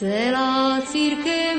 Celá církev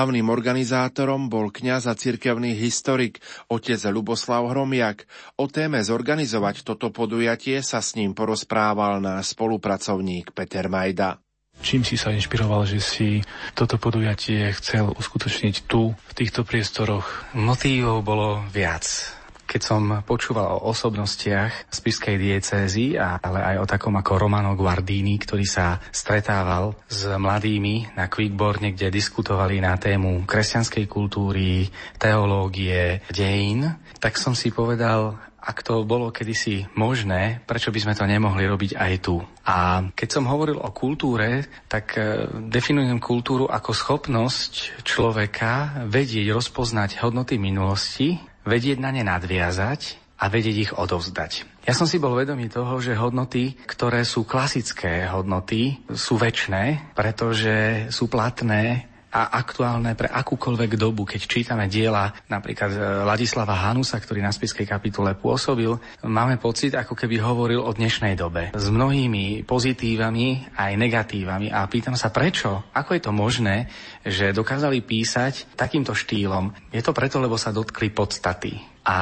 Hlavným organizátorom bol kňaz a cirkevný historik otec Luboslav Hromiak. O téme zorganizovať toto podujatie sa s ním porozprával náš spolupracovník Peter Majda. Čím si sa inšpiroval, že si toto podujatie chcel uskutočniť tu, v týchto priestoroch? Motívov bolo viac. Keď som počúval o osobnostiach z Piskej diecézy, ale aj o takom ako Romano Guardini, ktorý sa stretával s mladými na Quickborne, kde diskutovali na tému kresťanskej kultúry, teológie, dejín, tak som si povedal, ak to bolo kedysi možné, prečo by sme to nemohli robiť aj tu? A keď som hovoril o kultúre, tak e, definujem kultúru ako schopnosť človeka vedieť rozpoznať hodnoty minulosti, vedieť na ne nadviazať a vedieť ich odovzdať. Ja som si bol vedomý toho, že hodnoty, ktoré sú klasické hodnoty, sú väčšné, pretože sú platné a aktuálne pre akúkoľvek dobu, keď čítame diela napríklad e, Ladislava Hanusa, ktorý na spiskej kapitule pôsobil, máme pocit, ako keby hovoril o dnešnej dobe. S mnohými pozitívami aj negatívami a pýtam sa prečo, ako je to možné, že dokázali písať takýmto štýlom. Je to preto, lebo sa dotkli podstaty. A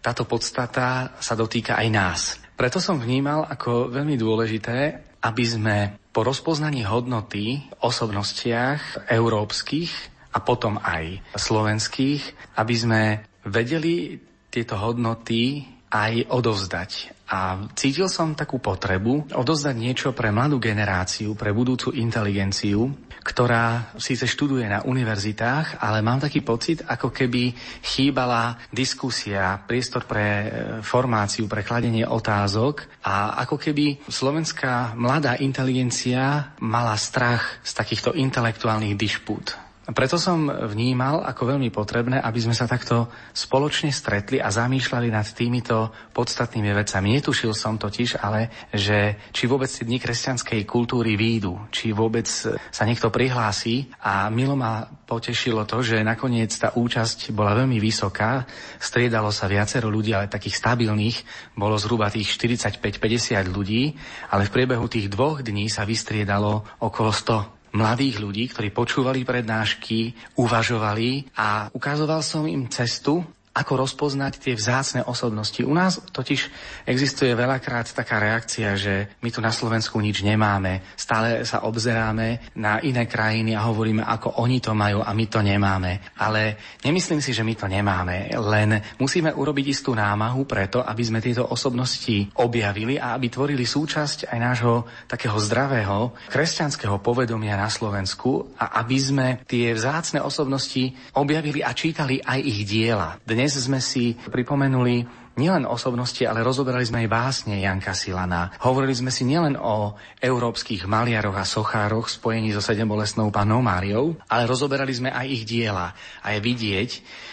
táto podstata sa dotýka aj nás. Preto som vnímal ako veľmi dôležité, aby sme po rozpoznaní hodnoty osobnostiach európskych a potom aj slovenských, aby sme vedeli tieto hodnoty aj odovzdať. A cítil som takú potrebu odovzdať niečo pre mladú generáciu, pre budúcu inteligenciu, ktorá síce študuje na univerzitách, ale mám taký pocit, ako keby chýbala diskusia, priestor pre e, formáciu, pre kladenie otázok a ako keby slovenská mladá inteligencia mala strach z takýchto intelektuálnych dišpút. Preto som vnímal ako veľmi potrebné, aby sme sa takto spoločne stretli a zamýšľali nad týmito podstatnými vecami. Netušil som totiž, ale že či vôbec tie dni kresťanskej kultúry výjdu, či vôbec sa niekto prihlási. A milo ma potešilo to, že nakoniec tá účasť bola veľmi vysoká, striedalo sa viacero ľudí, ale takých stabilných. Bolo zhruba tých 45-50 ľudí, ale v priebehu tých dvoch dní sa vystriedalo okolo 100 mladých ľudí, ktorí počúvali prednášky, uvažovali a ukazoval som im cestu, ako rozpoznať tie vzácne osobnosti. U nás totiž existuje veľakrát taká reakcia, že my tu na Slovensku nič nemáme. Stále sa obzeráme na iné krajiny a hovoríme, ako oni to majú a my to nemáme. Ale nemyslím si, že my to nemáme. Len musíme urobiť istú námahu preto, aby sme tieto osobnosti objavili a aby tvorili súčasť aj nášho takého zdravého kresťanského povedomia na Slovensku a aby sme tie vzácne osobnosti objavili a čítali aj ich diela. Dnes sme si pripomenuli nielen osobnosti, ale rozoberali sme aj básne Janka Silana. Hovorili sme si nielen o európskych maliaroch a sochároch spojení so sedembolesnou panou Máriou, ale rozoberali sme aj ich diela. A je vidieť,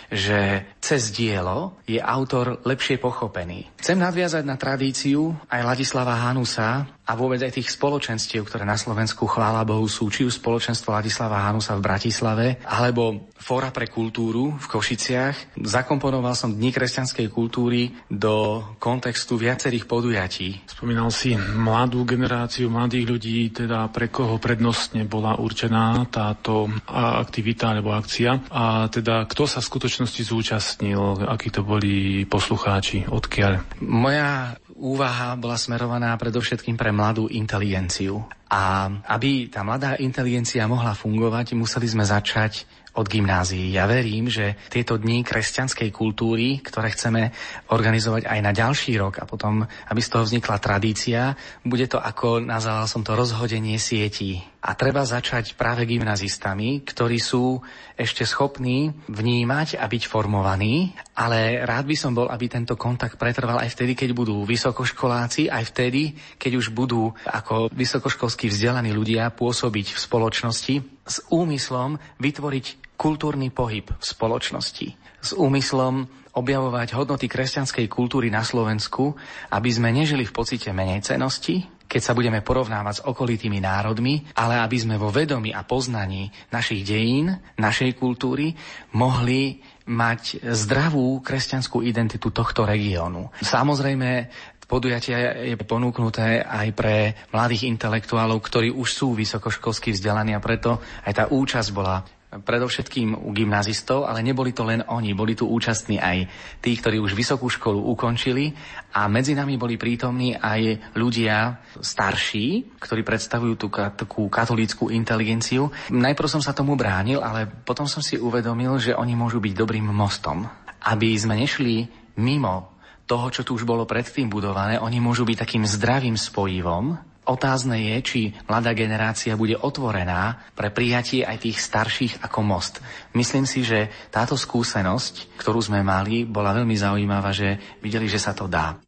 že cez dielo je autor lepšie pochopený. Chcem nadviazať na tradíciu aj Ladislava Hanusa a vôbec aj tých spoločenstiev, ktoré na Slovensku, chvála Bohu, sú či už spoločenstvo Ladislava Hanusa v Bratislave, alebo Fóra pre kultúru v Košiciach. Zakomponoval som Dni kresťanskej kultúry do kontextu viacerých podujatí. Spomínal si mladú generáciu, mladých ľudí, teda pre koho prednostne bola určená táto aktivita alebo akcia a teda kto sa v skutočnosti zúčastnil, akí to boli poslucháči, odkiaľ? Moja úvaha bola smerovaná predovšetkým pre mladú inteligenciu. A aby tá mladá inteligencia mohla fungovať, museli sme začať od gymnázií. Ja verím, že tieto dni kresťanskej kultúry, ktoré chceme organizovať aj na ďalší rok a potom, aby z toho vznikla tradícia, bude to ako, nazval som to, rozhodenie sietí. A treba začať práve gymnazistami, ktorí sú ešte schopní vnímať a byť formovaní, ale rád by som bol, aby tento kontakt pretrval aj vtedy, keď budú vysokoškoláci, aj vtedy, keď už budú ako vysokoškolskí vzdelaní ľudia pôsobiť v spoločnosti s úmyslom vytvoriť kultúrny pohyb v spoločnosti, s úmyslom objavovať hodnoty kresťanskej kultúry na Slovensku, aby sme nežili v pocite menej cenosti, keď sa budeme porovnávať s okolitými národmi, ale aby sme vo vedomí a poznaní našich dejín, našej kultúry mohli mať zdravú kresťanskú identitu tohto regiónu. Samozrejme, podujatie je ponúknuté aj pre mladých intelektuálov, ktorí už sú vysokoškolsky vzdelaní a preto aj tá účasť bola predovšetkým u gymnazistov, ale neboli to len oni, boli tu účastní aj tí, ktorí už vysokú školu ukončili a medzi nami boli prítomní aj ľudia starší, ktorí predstavujú tú takú katolíckú inteligenciu. Najprv som sa tomu bránil, ale potom som si uvedomil, že oni môžu byť dobrým mostom. Aby sme nešli mimo toho, čo tu už bolo predtým budované, oni môžu byť takým zdravým spojivom Otázne je, či mladá generácia bude otvorená pre prijatie aj tých starších ako most. Myslím si, že táto skúsenosť, ktorú sme mali, bola veľmi zaujímavá, že videli, že sa to dá.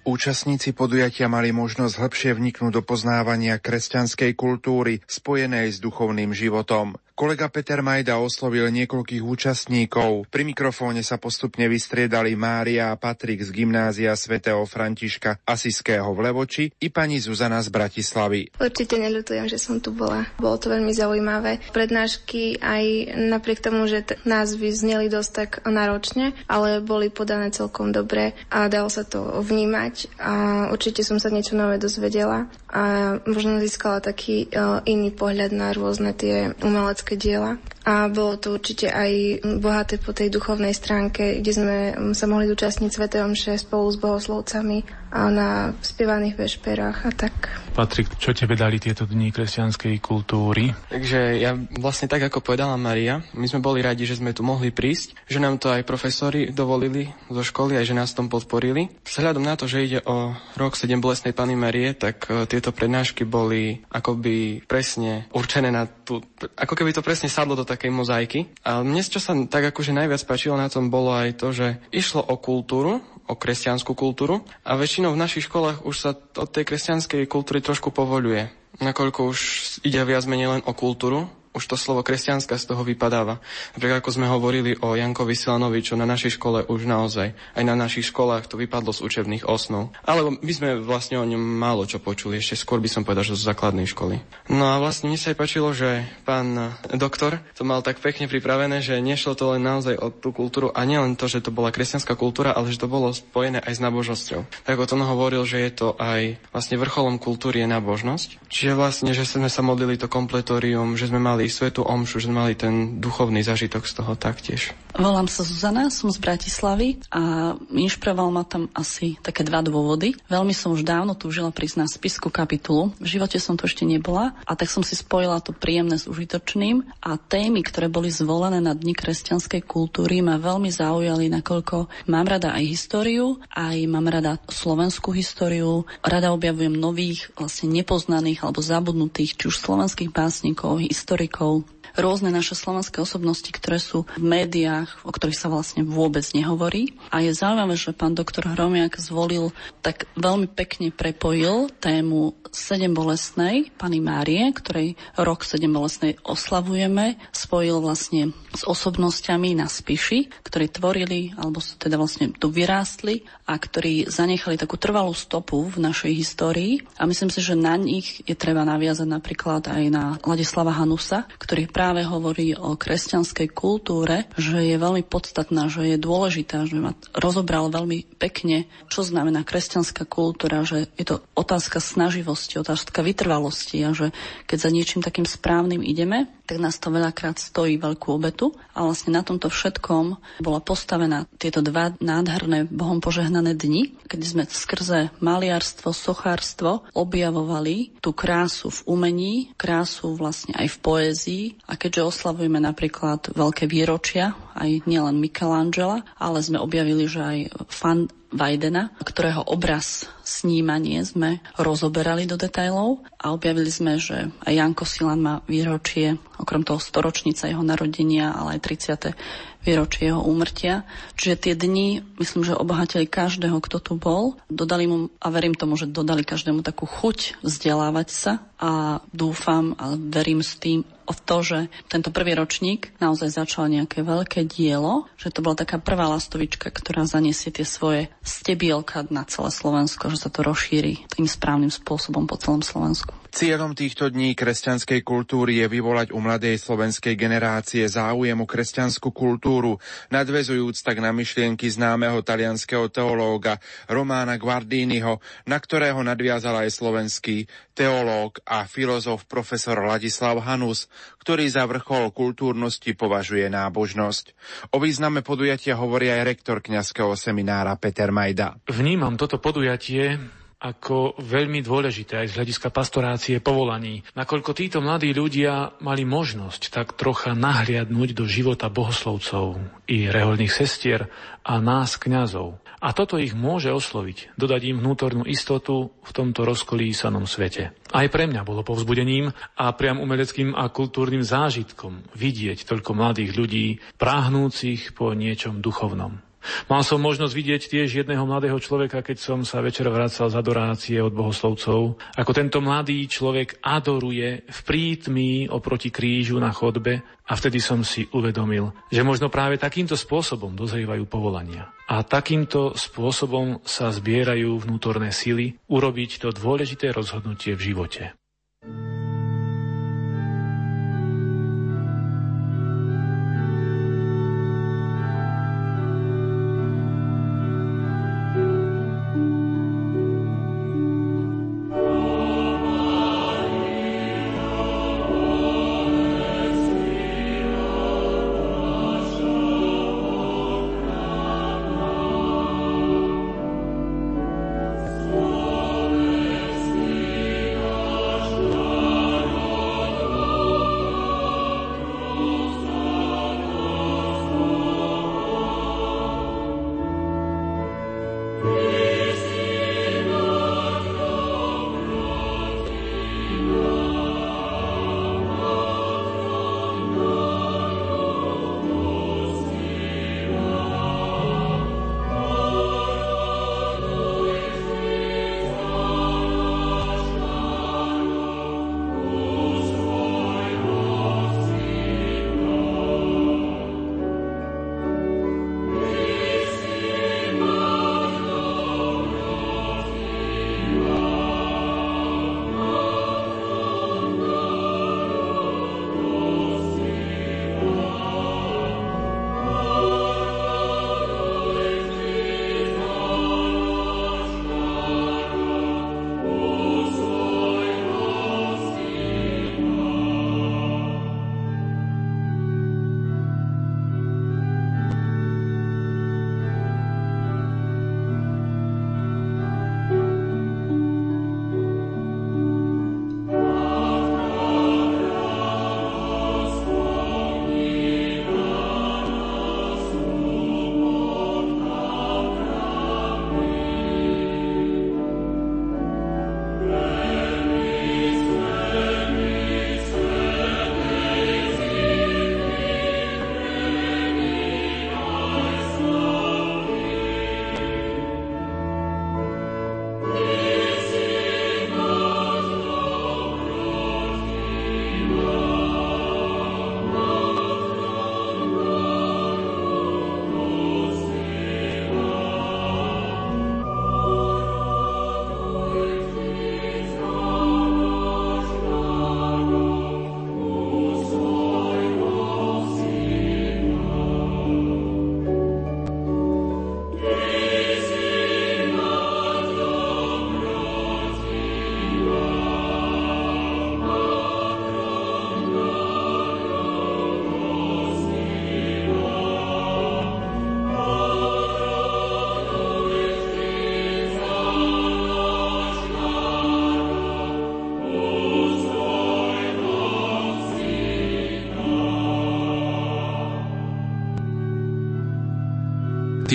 Účastníci podujatia mali možnosť hĺbšie vniknúť do poznávania kresťanskej kultúry spojenej s duchovným životom. Kolega Peter Majda oslovil niekoľkých účastníkov. Pri mikrofóne sa postupne vystriedali Mária a Patrik z gymnázia svätého Františka Asiského v Levoči i pani Zuzana z Bratislavy. Určite neľutujem, že som tu bola. Bolo to veľmi zaujímavé. Prednášky aj napriek tomu, že t- názvy zneli dosť tak náročne, ale boli podané celkom dobre a dalo sa to vnímať a určite som sa niečo nové dozvedela a možno získala taký uh, iný pohľad na rôzne tie umelecké diela. A bolo to určite aj bohaté po tej duchovnej stránke, kde sme sa mohli zúčastniť Sv. Omše spolu s bohoslovcami a na spievaných vešperách a tak. Patrik, čo tebe dali tieto dni kresťanskej kultúry? Takže ja vlastne tak, ako povedala Maria, my sme boli radi, že sme tu mohli prísť, že nám to aj profesori dovolili zo školy, aj že nás tom podporili. Vzhľadom na to, že ide o rok 7 bolestnej Pany Marie, tak uh, tieto prednášky boli akoby presne určené na tú, ako keby to presne sadlo do takej mozaiky. A mne, čo sa tak akože najviac páčilo na tom, bolo aj to, že išlo o kultúru, o kresťanskú kultúru a väčšinou v našich školách už sa od tej kresťanskej kultúry trošku povoluje nakoľko už ide viac menej len o kultúru, už to slovo kresťanská z toho vypadáva. Napríklad ako sme hovorili o Jankovi Silanovi, čo na našej škole už naozaj, aj na našich školách to vypadlo z učebných osnov. Ale my sme vlastne o ňom málo čo počuli, ešte skôr by som povedal, že zo základnej školy. No a vlastne mne sa aj páčilo, že pán doktor to mal tak pekne pripravené, že nešlo to len naozaj o tú kultúru a nielen to, že to bola kresťanská kultúra, ale že to bolo spojené aj s nábožnosťou. Tak ako to hovoril, že je to aj vlastne vrcholom kultúry je nábožnosť. Čiže vlastne, že sme sa modlili to kompletórium, že sme mali mali svetu omšu, že mali ten duchovný zažitok z toho taktiež. Volám sa Zuzana, som z Bratislavy a inšpiroval ma tam asi také dva dôvody. Veľmi som už dávno túžila prísť na spisku kapitulu. V živote som to ešte nebola a tak som si spojila to príjemné s užitočným a témy, ktoré boli zvolené na Dni kresťanskej kultúry ma veľmi zaujali, nakoľko mám rada aj históriu, aj mám rada slovenskú históriu, rada objavujem nových, vlastne nepoznaných alebo zabudnutých, či už slovenských básnikov, historikov, call. Rôzne naše slovenské osobnosti, ktoré sú v médiách, o ktorých sa vlastne vôbec nehovorí. A je zaujímavé, že pán doktor Hromiak zvolil, tak veľmi pekne prepojil tému Sedem bolestnej, pani Márie, ktorej rok Sedem bolestnej oslavujeme, spojil vlastne s osobnosťami na Spiši, ktorí tvorili, alebo teda vlastne tu vyrástli a ktorí zanechali takú trvalú stopu v našej histórii. A myslím si, že na nich je treba naviazať napríklad aj na Ladislava Hanusa, ktorý práve hovorí o kresťanskej kultúre, že je veľmi podstatná, že je dôležitá, že ma rozobral veľmi pekne, čo znamená kresťanská kultúra, že je to otázka snaživosti, otázka vytrvalosti a že keď za niečím takým správnym ideme, tak nás to veľakrát stojí veľkú obetu. A vlastne na tomto všetkom bola postavená tieto dva nádherné Bohom požehnané dni, keď sme skrze maliarstvo, sochárstvo objavovali tú krásu v umení, krásu vlastne aj v poézii a keďže oslavujeme napríklad veľké výročia, aj nielen Michelangela, ale sme objavili, že aj fan Vajdena, ktorého obraz snímanie sme rozoberali do detajlov a objavili sme, že aj Janko Silan má výročie, okrem toho storočnica jeho narodenia, ale aj 30. výročie jeho úmrtia. Čiže tie dni, myslím, že obohatili každého, kto tu bol. Dodali mu, a verím tomu, že dodali každému takú chuť vzdelávať sa a dúfam a verím s tým, o to, že tento prvý ročník naozaj začal nejaké veľké dielo, že to bola taká prvá lastovička, ktorá zaniesie tie svoje stebielka na celé Slovensko, že sa to rozšíri tým správnym spôsobom po celom Slovensku. Cieľom týchto dní kresťanskej kultúry je vyvolať u mladej slovenskej generácie záujem o kresťanskú kultúru, nadvezujúc tak na myšlienky známeho talianského teológa Romána Guardiniho, na ktorého nadviazal aj slovenský teológ a filozof profesor Ladislav Hanus, ktorý za vrchol kultúrnosti považuje nábožnosť. O význame podujatia hovorí aj rektor kňazského seminára Peter Majda. Vnímam toto podujatie ako veľmi dôležité aj z hľadiska pastorácie povolaní, nakoľko títo mladí ľudia mali možnosť tak trocha nahliadnúť do života bohoslovcov i reholných sestier a nás kňazov. A toto ich môže osloviť, dodať im vnútornú istotu v tomto rozkolísanom svete. Aj pre mňa bolo povzbudením a priam umeleckým a kultúrnym zážitkom vidieť toľko mladých ľudí, práhnúcich po niečom duchovnom. Mal som možnosť vidieť tiež jedného mladého človeka, keď som sa večer vracal z adorácie od bohoslovcov, ako tento mladý človek adoruje v prítmi oproti krížu na chodbe a vtedy som si uvedomil, že možno práve takýmto spôsobom dozrievajú povolania. A takýmto spôsobom sa zbierajú vnútorné sily urobiť to dôležité rozhodnutie v živote.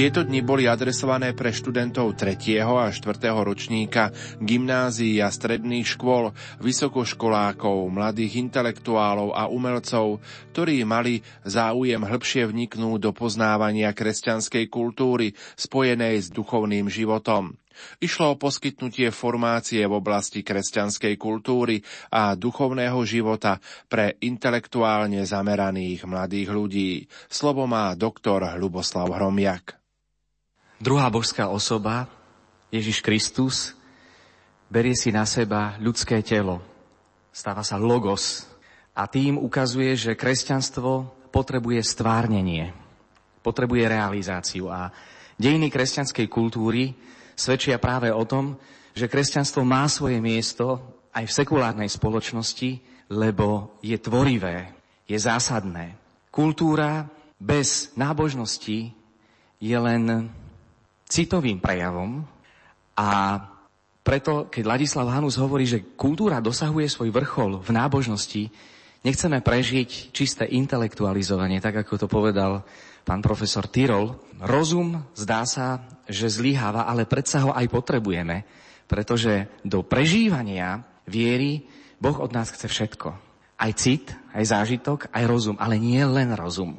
Tieto dni boli adresované pre študentov 3. a 4. ročníka gymnázií a stredných škôl, vysokoškolákov, mladých intelektuálov a umelcov, ktorí mali záujem hĺbšie vniknúť do poznávania kresťanskej kultúry spojenej s duchovným životom. Išlo o poskytnutie formácie v oblasti kresťanskej kultúry a duchovného života pre intelektuálne zameraných mladých ľudí. Slovo má doktor Luboslav Hromiak. Druhá božská osoba, Ježiš Kristus, berie si na seba ľudské telo. Stáva sa logos a tým ukazuje, že kresťanstvo potrebuje stvárnenie, potrebuje realizáciu a dejiny kresťanskej kultúry svedčia práve o tom, že kresťanstvo má svoje miesto aj v sekulárnej spoločnosti, lebo je tvorivé, je zásadné. Kultúra bez nábožnosti je len citovým prejavom a preto, keď Ladislav Hanus hovorí, že kultúra dosahuje svoj vrchol v nábožnosti, nechceme prežiť čisté intelektualizovanie, tak ako to povedal pán profesor Tyrol. Rozum zdá sa, že zlyháva, ale predsa ho aj potrebujeme, pretože do prežívania viery Boh od nás chce všetko. Aj cit, aj zážitok, aj rozum, ale nie len rozum.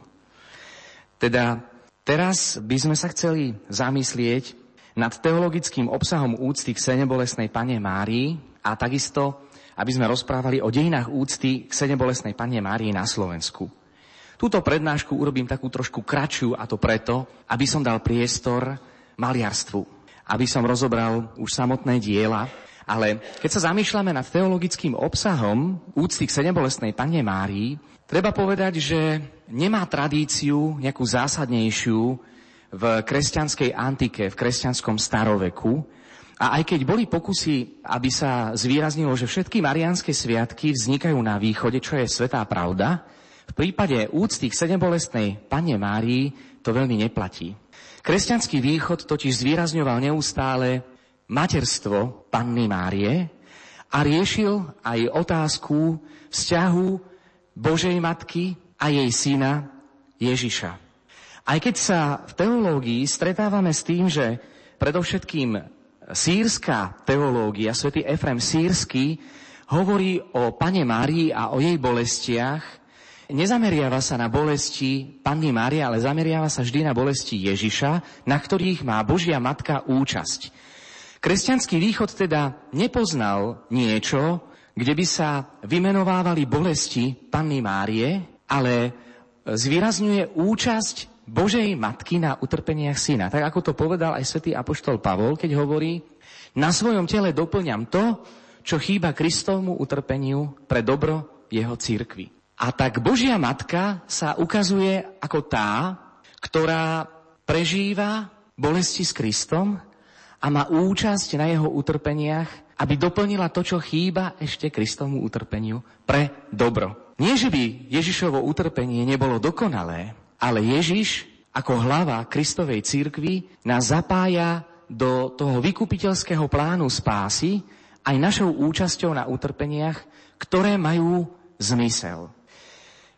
Teda Teraz by sme sa chceli zamyslieť nad teologickým obsahom úcty k Senebolesnej Pane Márii a takisto, aby sme rozprávali o dejinách úcty k Senebolesnej Pane Márii na Slovensku. Túto prednášku urobím takú trošku kratšiu a to preto, aby som dal priestor maliarstvu, aby som rozobral už samotné diela, ale keď sa zamýšľame nad teologickým obsahom úcty k Senebolesnej Pane Márii, Treba povedať, že nemá tradíciu nejakú zásadnejšiu v kresťanskej antike, v kresťanskom staroveku. A aj keď boli pokusy, aby sa zvýraznilo, že všetky marianské sviatky vznikajú na východe, čo je svetá pravda, v prípade úcty k sedembolestnej Panne Márii to veľmi neplatí. Kresťanský východ totiž zvýrazňoval neustále materstvo Panny Márie a riešil aj otázku vzťahu Božej Matky a jej syna Ježiša. Aj keď sa v teológii stretávame s tým, že predovšetkým sírska teológia, svätý Efrem sírsky, hovorí o Pane Márii a o jej bolestiach, nezameriava sa na bolesti Panny Márie, ale zameriava sa vždy na bolesti Ježiša, na ktorých má Božia Matka účasť. Kresťanský východ teda nepoznal niečo, kde by sa vymenovávali bolesti Panny Márie, ale zvýrazňuje účasť Božej Matky na utrpeniach syna. Tak ako to povedal aj svätý Apoštol Pavol, keď hovorí, na svojom tele doplňam to, čo chýba Kristovmu utrpeniu pre dobro jeho církvy. A tak Božia Matka sa ukazuje ako tá, ktorá prežíva bolesti s Kristom a má účasť na jeho utrpeniach aby doplnila to, čo chýba ešte Kristovmu utrpeniu pre dobro. Nie, že by Ježišovo utrpenie nebolo dokonalé, ale Ježiš ako hlava Kristovej církvy nás zapája do toho vykupiteľského plánu spásy aj našou účasťou na utrpeniach, ktoré majú zmysel.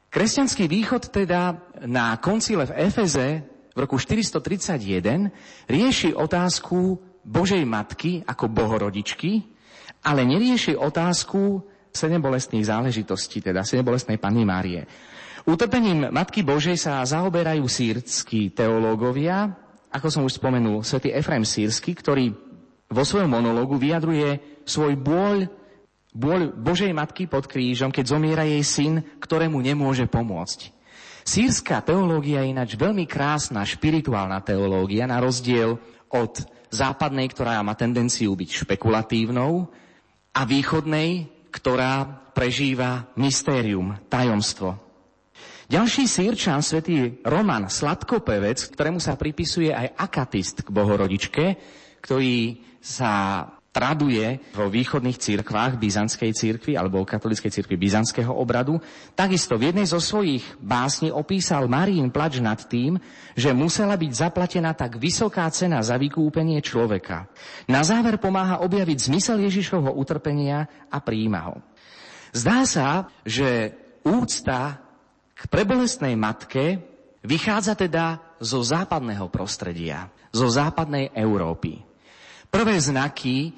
Kresťanský východ teda na koncile v Efeze v roku 431 rieši otázku Božej Matky ako bohorodičky, ale nerieši otázku sedembolestných záležitostí, teda sedembolestnej Panny Márie. Utrpením Matky Božej sa zaoberajú sírsky teológovia, ako som už spomenul, svätý Efraim sírsky, ktorý vo svojom monológu vyjadruje svoj bôľ, bôľ Božej Matky pod krížom, keď zomiera jej syn, ktorému nemôže pomôcť. Sýrska teológia je ináč veľmi krásna, špirituálna teológia, na rozdiel od západnej, ktorá má tendenciu byť špekulatívnou, a východnej, ktorá prežíva mystérium, tajomstvo. Ďalší sírčan, svätý Roman Sladkopevec, ktorému sa pripisuje aj akatist k bohorodičke, ktorý sa traduje vo východných cirkvách byzantskej cirkvi alebo katolíckej cirkvi byzantského obradu, takisto v jednej zo svojich básni opísal Marín plač nad tým, že musela byť zaplatená tak vysoká cena za vykúpenie človeka. Na záver pomáha objaviť zmysel Ježišovho utrpenia a príjma ho. Zdá sa, že úcta k prebolestnej matke Vychádza teda zo západného prostredia, zo západnej Európy. Prvé znaky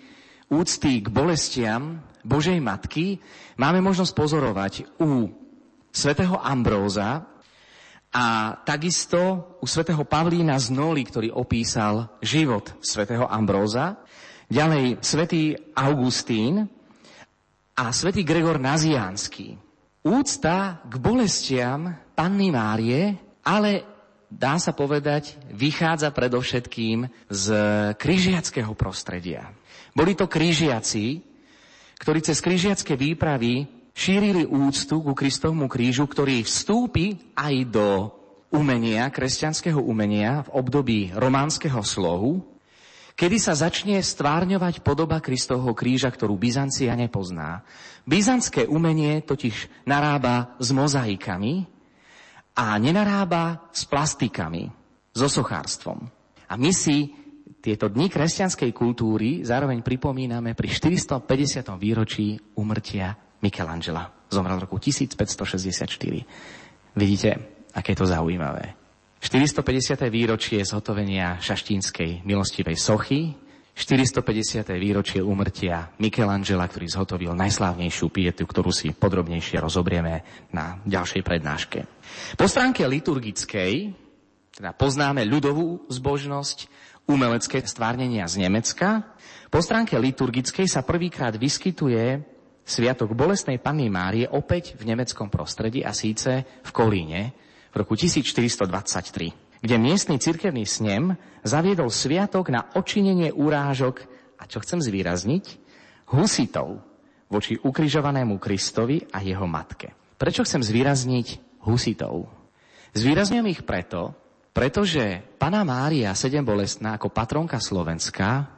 úcty k bolestiam Božej Matky máme možnosť pozorovať u svätého Ambróza a takisto u svätého Pavlína z Noli, ktorý opísal život svätého Ambróza. Ďalej svätý Augustín a svätý Gregor Naziánsky. Úcta k bolestiam Panny Márie, ale dá sa povedať, vychádza predovšetkým z križiackého prostredia. Boli to križiaci, ktorí cez križiacké výpravy šírili úctu ku Kristovmu krížu, ktorý vstúpi aj do umenia, kresťanského umenia v období románskeho slohu, kedy sa začne stvárňovať podoba Kristovho kríža, ktorú Byzancia nepozná. Byzantské umenie totiž narába s mozaikami a nenarába s plastikami, so sochárstvom. A my si tieto dni kresťanskej kultúry zároveň pripomíname pri 450. výročí umrtia Michelangela. Zomrel v roku 1564. Vidíte, aké je to zaujímavé. 450. výročie zhotovenia šaštínskej milostivej sochy, 450. výročie umrtia Michelangela, ktorý zhotovil najslávnejšiu pietu, ktorú si podrobnejšie rozobrieme na ďalšej prednáške. Po stránke liturgickej, teda poznáme ľudovú zbožnosť, umelecké stvárnenia z Nemecka, po stránke liturgickej sa prvýkrát vyskytuje Sviatok bolestnej Panny Márie opäť v nemeckom prostredí a síce v Kolíne v roku 1423, kde miestny cirkevný snem zaviedol sviatok na očinenie urážok a čo chcem zvýrazniť, husitov voči ukrižovanému Kristovi a jeho matke. Prečo chcem zvýrazniť husitov? Zvýrazňujem ich preto, pretože Pana Mária sedem bolestná ako patronka Slovenska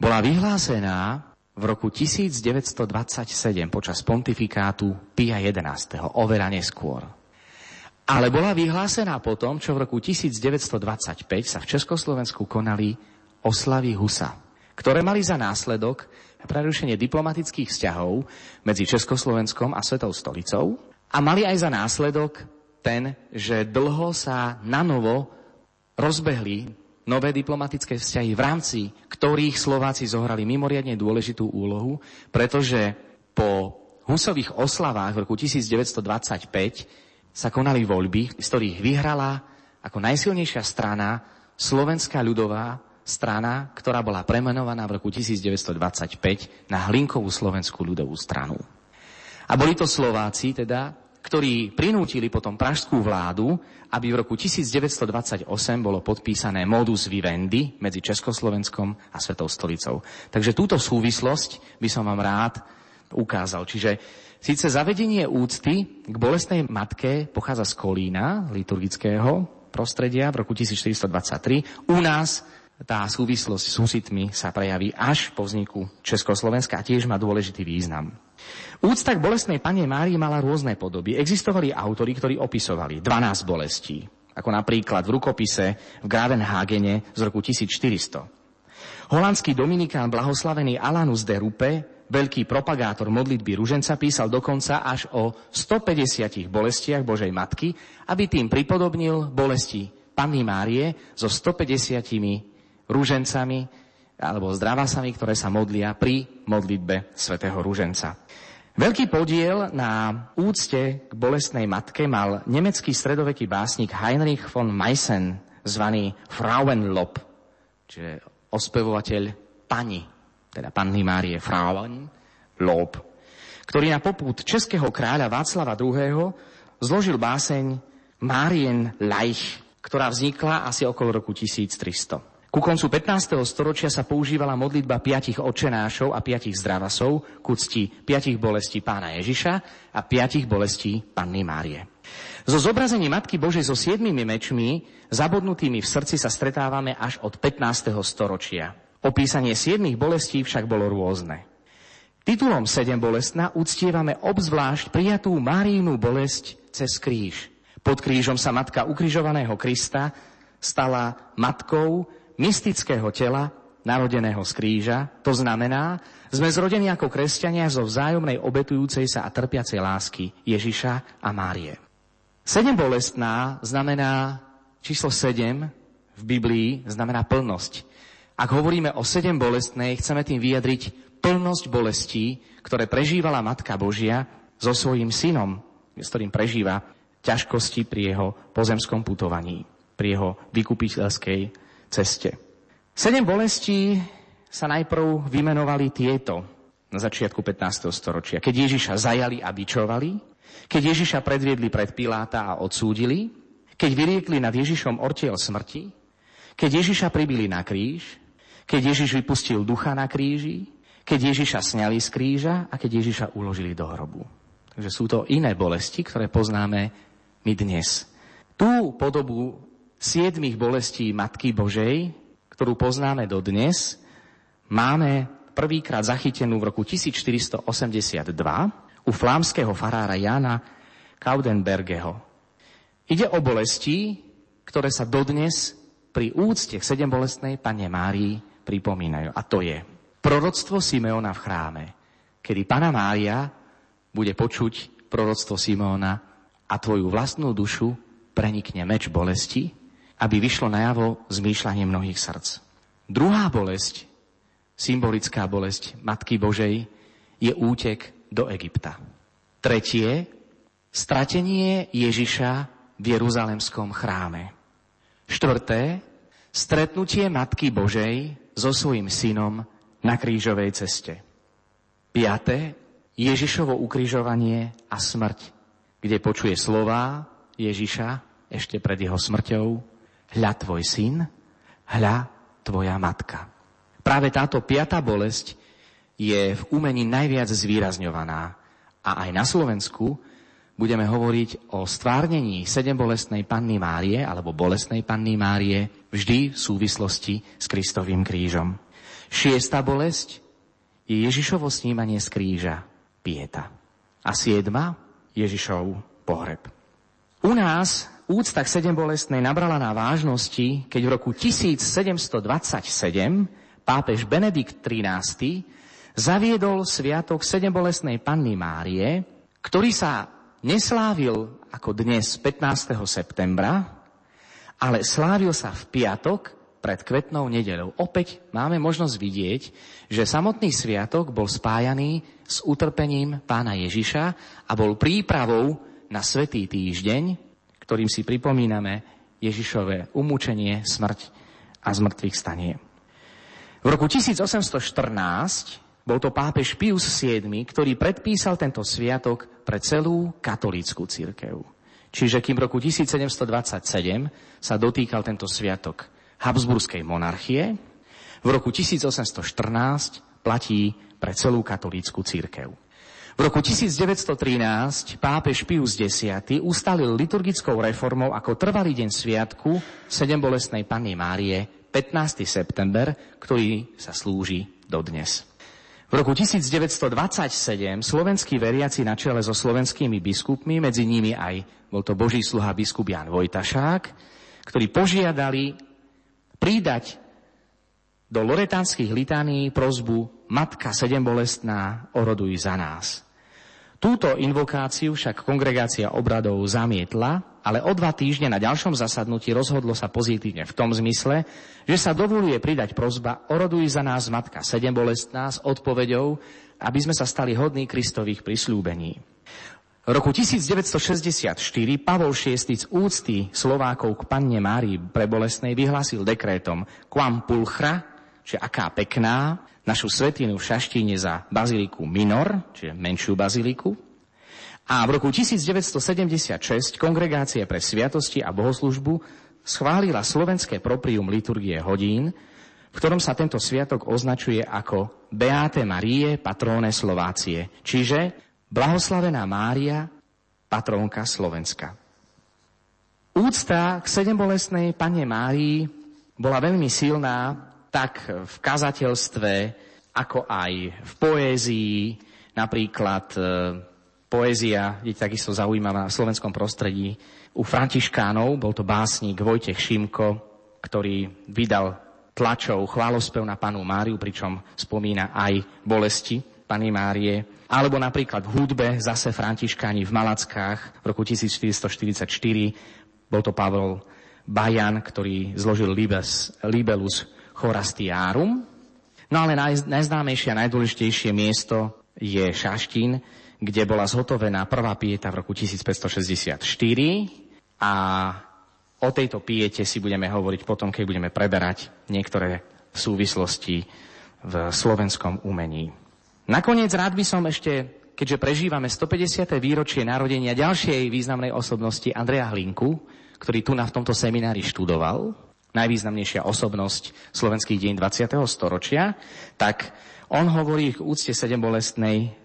bola vyhlásená v roku 1927 počas pontifikátu Pia XI. oveľa neskôr. Ale bola vyhlásená potom, čo v roku 1925 sa v Československu konali oslavy Husa, ktoré mali za následok prerušenie diplomatických vzťahov medzi Československom a Svetou stolicou a mali aj za následok ten, že dlho sa na novo rozbehli nové diplomatické vzťahy, v rámci ktorých Slováci zohrali mimoriadne dôležitú úlohu, pretože po Husových oslavách v roku 1925 sa konali voľby, z ktorých vyhrala ako najsilnejšia strana Slovenská ľudová strana, ktorá bola premenovaná v roku 1925 na Hlinkovú slovenskú ľudovú stranu. A boli to Slováci, teda, ktorí prinútili potom pražskú vládu, aby v roku 1928 bolo podpísané modus vivendi medzi Československom a Svetou stolicou. Takže túto súvislosť by som vám rád ukázal. Čiže síce zavedenie úcty k bolestnej matke pochádza z Kolína, liturgického prostredia v roku 1423. U nás tá súvislosť s husitmi sa prejaví až po vzniku Československa a tiež má dôležitý význam. Úcta k bolestnej Pane Márii mala rôzne podoby. Existovali autory, ktorí opisovali 12 bolestí, ako napríklad v rukopise v Gravenhagene z roku 1400. Holandský dominikán blahoslavený Alanus de Rupe, veľký propagátor modlitby ruženca, písal dokonca až o 150 bolestiach Božej Matky, aby tým pripodobnil bolesti Panny Márie so 150 rúžencami alebo zdravasami, ktoré sa modlia pri modlitbe svätého Rúženca. Veľký podiel na úcte k bolestnej matke mal nemecký stredoveký básnik Heinrich von Meissen, zvaný Frauenlob, čiže ospevovateľ pani, teda panny Márie Frauenlob, ktorý na poput českého kráľa Václava II. zložil báseň Marien Leich, ktorá vznikla asi okolo roku 1300. Ku koncu 15. storočia sa používala modlitba piatich očenášov a piatich zdravasov ku cti piatich bolestí pána Ježiša a piatich bolestí panny Márie. Zo zobrazení Matky Božej so siedmimi mečmi, zabodnutými v srdci, sa stretávame až od 15. storočia. Opísanie siedmých bolestí však bolo rôzne. Titulom sedem bolestná uctievame obzvlášť prijatú Máriinu bolesť cez kríž. Pod krížom sa matka ukrižovaného Krista stala matkou mystického tela, narodeného z kríža, to znamená, sme zrodení ako kresťania zo vzájomnej obetujúcej sa a trpiacej lásky Ježiša a Márie. Sedem bolestná znamená číslo sedem v Biblii znamená plnosť. Ak hovoríme o sedem bolestnej, chceme tým vyjadriť plnosť bolestí, ktoré prežívala Matka Božia so svojím synom, s ktorým prežíva ťažkosti pri jeho pozemskom putovaní, pri jeho vykupiteľskej ceste. Sedem bolestí sa najprv vymenovali tieto na začiatku 15. storočia. Keď Ježiša zajali a bičovali, keď Ježiša predviedli pred Piláta a odsúdili, keď vyriekli nad Ježišom ortiel smrti, keď Ježiša pribili na kríž, keď Ježiš vypustil ducha na kríži, keď Ježiša sňali z kríža a keď Ježiša uložili do hrobu. Takže sú to iné bolesti, ktoré poznáme my dnes. Tú podobu siedmých bolestí Matky Božej, ktorú poznáme do dnes, máme prvýkrát zachytenú v roku 1482 u flámskeho farára Jana Kaudenbergeho. Ide o bolesti, ktoré sa dodnes pri úcte k sedembolestnej Pane Márii pripomínajú. A to je proroctvo Simeona v chráme, kedy Pana Mária bude počuť proroctvo Simeona a tvoju vlastnú dušu prenikne meč bolesti, aby vyšlo najavo zmýšľanie mnohých srdc. Druhá bolesť, symbolická bolesť Matky Božej, je útek do Egypta. Tretie, stratenie Ježiša v Jeruzalemskom chráme. Štvrté, stretnutie Matky Božej so svojím synom na krížovej ceste. Piaté, Ježišovo ukrižovanie a smrť, kde počuje slová Ježiša ešte pred jeho smrťou, hľa tvoj syn, hľa tvoja matka. Práve táto piata bolesť je v umení najviac zvýrazňovaná a aj na Slovensku budeme hovoriť o stvárnení sedembolestnej panny Márie alebo bolestnej panny Márie vždy v súvislosti s Kristovým krížom. Šiesta bolesť je Ježišovo snímanie z kríža, pieta. A siedma Ježišov pohreb. U nás úcta k sedembolestnej nabrala na vážnosti, keď v roku 1727 pápež Benedikt XIII zaviedol sviatok sedembolestnej panny Márie, ktorý sa neslávil ako dnes 15. septembra, ale slávil sa v piatok pred kvetnou nedeľou. Opäť máme možnosť vidieť, že samotný sviatok bol spájaný s utrpením pána Ježiša a bol prípravou na svetý týždeň, ktorým si pripomíname Ježišové umúčenie, smrť a zmrtvých stanie. V roku 1814 bol to pápež Pius VII, ktorý predpísal tento sviatok pre celú katolícku církev. Čiže kým v roku 1727 sa dotýkal tento sviatok Habsburskej monarchie, v roku 1814 platí pre celú katolícku církev. V roku 1913 pápež Pius X ustalil liturgickou reformou ako trvalý deň sviatku sedembolesnej Panny Márie 15. september, ktorý sa slúži dodnes. V roku 1927 slovenskí veriaci na čele so slovenskými biskupmi, medzi nimi aj bol to boží sluha biskup Jan Vojtašák, ktorí požiadali pridať do loretánskych litánií prozbu Matka sedembolestná, oroduj za nás. Túto invokáciu však kongregácia obradov zamietla, ale o dva týždne na ďalšom zasadnutí rozhodlo sa pozitívne v tom zmysle, že sa dovoluje pridať prozba Oroduj za nás Matka sedembolestná s odpoveďou, aby sme sa stali hodní Kristových prisľúbení. V roku 1964 Pavol VI z úcty Slovákov k panne Márii prebolesnej vyhlásil dekrétom Quam pulchra, čiže aká pekná, našu svetinu v Šaštíne za baziliku Minor, čiže menšiu baziliku. A v roku 1976 Kongregácia pre sviatosti a bohoslužbu schválila slovenské proprium liturgie hodín, v ktorom sa tento sviatok označuje ako Beate Marie patrone Slovácie, čiže blahoslavená Mária, patrónka Slovenska. Úcta k sedembolesnej Pane Márii bola veľmi silná tak v kazateľstve, ako aj v poézii, napríklad e, poézia je takisto zaujímavá v slovenskom prostredí. U Františkánov bol to básnik Vojtech Šimko, ktorý vydal tlačov chválospev na panu Máriu, pričom spomína aj bolesti Pany Márie. Alebo napríklad v hudbe zase Františkáni v Malackách v roku 1444 bol to Pavol Bajan, ktorý zložil Libes, Libelus Chorastiarum. No ale naj, najznámejšie a najdôležitejšie miesto je Šaštín, kde bola zhotovená prvá pieta v roku 1564 a o tejto piete si budeme hovoriť potom, keď budeme preberať niektoré súvislosti v slovenskom umení. Nakoniec rád by som ešte, keďže prežívame 150. výročie narodenia ďalšej významnej osobnosti Andreja Hlinku, ktorý tu na v tomto seminári študoval, najvýznamnejšia osobnosť slovenských deň 20. storočia, tak on hovorí k úcte sedem bolestnej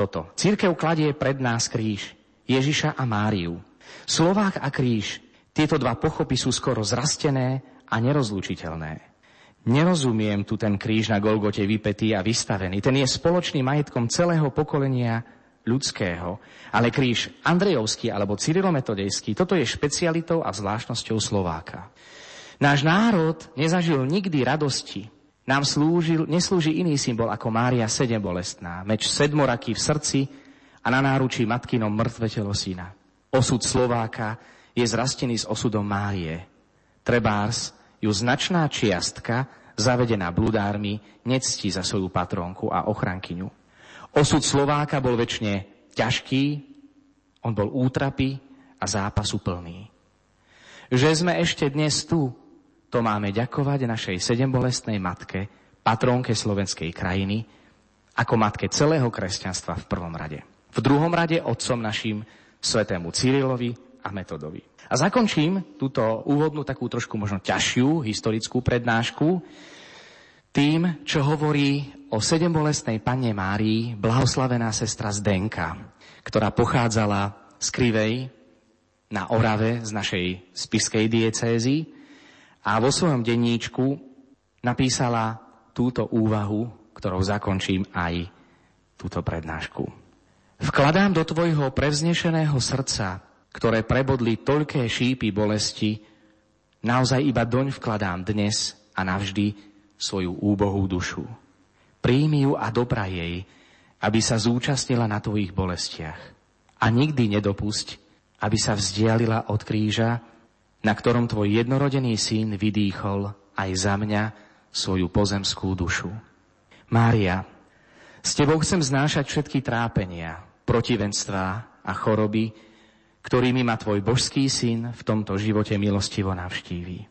toto. Církev kladie pred nás kríž Ježiša a Máriu. Slovák a kríž, tieto dva pochopy sú skoro zrastené a nerozlučiteľné. Nerozumiem tu ten kríž na Golgote vypetý a vystavený. Ten je spoločným majetkom celého pokolenia ľudského. Ale kríž Andrejovský alebo Cyrilometodejský, toto je špecialitou a zvláštnosťou Slováka. Náš národ nezažil nikdy radosti. Nám slúžil, neslúži iný symbol ako Mária sedembolestná, meč sedmoraký v srdci a na náručí matkinom mŕtve telo syna. Osud Slováka je zrastený s osudom Márie. Trebárs ju značná čiastka, zavedená bludármi, nectí za svoju patronku a ochrankyňu. Osud Slováka bol väčšine ťažký, on bol útrapy a zápasu plný. Že sme ešte dnes tu, to máme ďakovať našej sedembolestnej matke, patrónke slovenskej krajiny, ako matke celého kresťanstva v prvom rade. V druhom rade otcom našim svetému Cyrilovi a Metodovi. A zakončím túto úvodnú takú trošku možno ťažšiu historickú prednášku tým, čo hovorí o sedembolestnej panne Márii blahoslavená sestra Zdenka, ktorá pochádzala z Krivej na Orave z našej spiskej diecézy a vo svojom denníčku napísala túto úvahu, ktorou zakončím aj túto prednášku. Vkladám do tvojho prevznešeného srdca, ktoré prebodli toľké šípy bolesti, naozaj iba doň vkladám dnes a navždy svoju úbohú dušu. Príjmi ju a dobra jej, aby sa zúčastnila na tvojich bolestiach. A nikdy nedopusť, aby sa vzdialila od kríža, na ktorom tvoj jednorodený syn vydýchol aj za mňa svoju pozemskú dušu. Mária, s tebou chcem znášať všetky trápenia, protivenstvá a choroby, ktorými ma tvoj božský syn v tomto živote milostivo navštíví.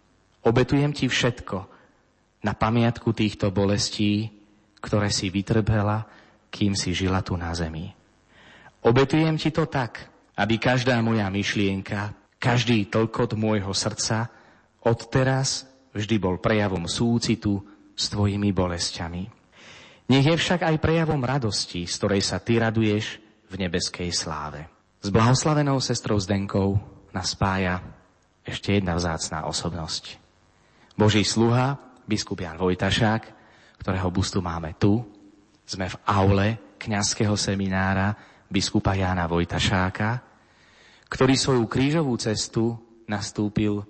Obetujem ti všetko, na pamiatku týchto bolestí, ktoré si vytrbela, kým si žila tu na zemi. Obetujem ti to tak, aby každá moja myšlienka, každý tlkot môjho srdca odteraz vždy bol prejavom súcitu s tvojimi bolestiami. Nech je však aj prejavom radosti, z ktorej sa ty raduješ v nebeskej sláve. S blahoslavenou sestrou Zdenkou nás spája ešte jedna vzácná osobnosť. Boží sluha, biskup Jan Vojtašák, ktorého bustu máme tu. Sme v aule kňazského seminára biskupa Jána Vojtašáka, ktorý svoju krížovú cestu nastúpil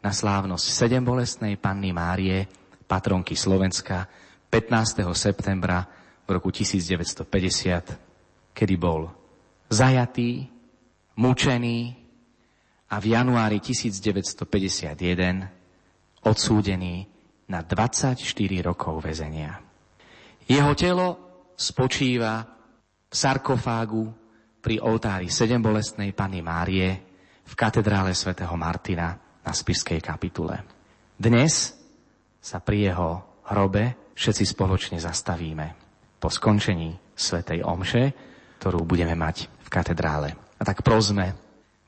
na slávnosť sedembolestnej Panny Márie, patronky Slovenska, 15. septembra v roku 1950, kedy bol zajatý, mučený a v januári 1951 odsúdený na 24 rokov väzenia. Jeho telo spočíva v sarkofágu pri oltári sedembolestnej Pany Márie v katedrále svätého Martina na Spišskej kapitule. Dnes sa pri jeho hrobe všetci spoločne zastavíme po skončení svätej Omše, ktorú budeme mať v katedrále. A tak prosme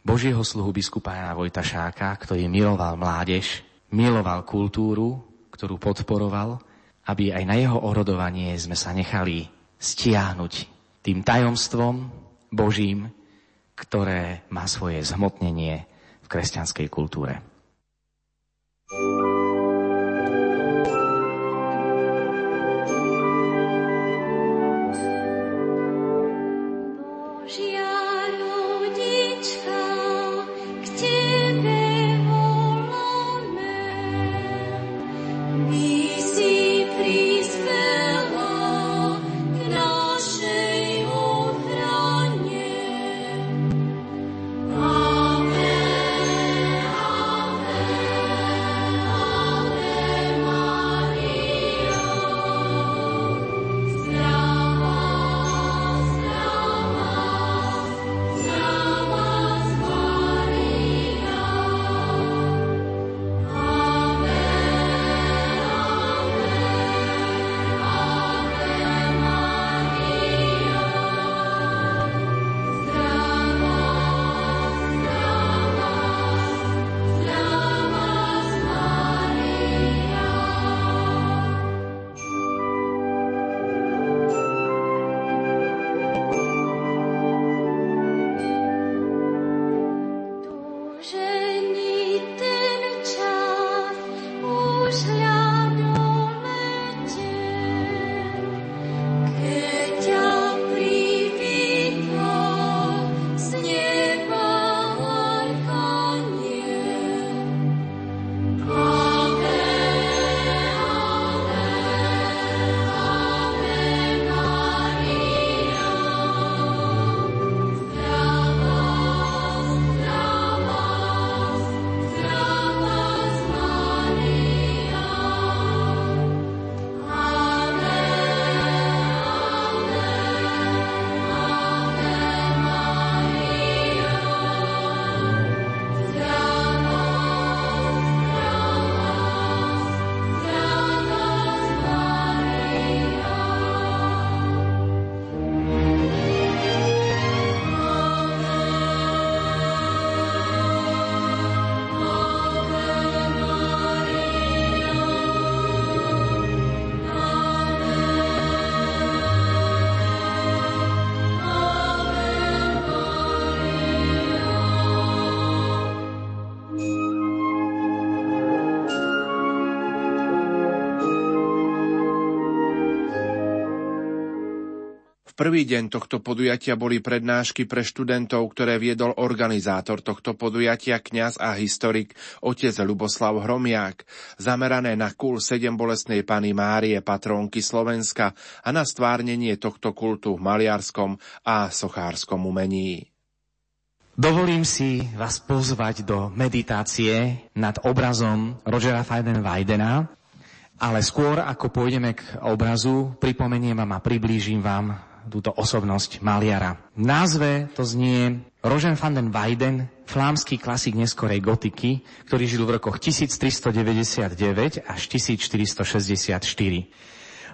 Božieho sluhu biskupa Jana Vojtašáka, ktorý miloval mládež, miloval kultúru, ktorú podporoval, aby aj na jeho orodovanie sme sa nechali stiahnuť tým tajomstvom Božím, ktoré má svoje zhmotnenie v kresťanskej kultúre. thank you prvý deň tohto podujatia boli prednášky pre študentov, ktoré viedol organizátor tohto podujatia, kňaz a historik otec Luboslav Hromiak, zamerané na kul sedem bolestnej Pany Márie, patrónky Slovenska a na stvárnenie tohto kultu v maliarskom a sochárskom umení. Dovolím si vás pozvať do meditácie nad obrazom Rogera Weiden'a, ale skôr ako pôjdeme k obrazu, pripomeniem vám a priblížim vám túto osobnosť maliara. V názve to znie Roger van den Weyden, flámsky klasik neskorej gotiky, ktorý žil v rokoch 1399 až 1464.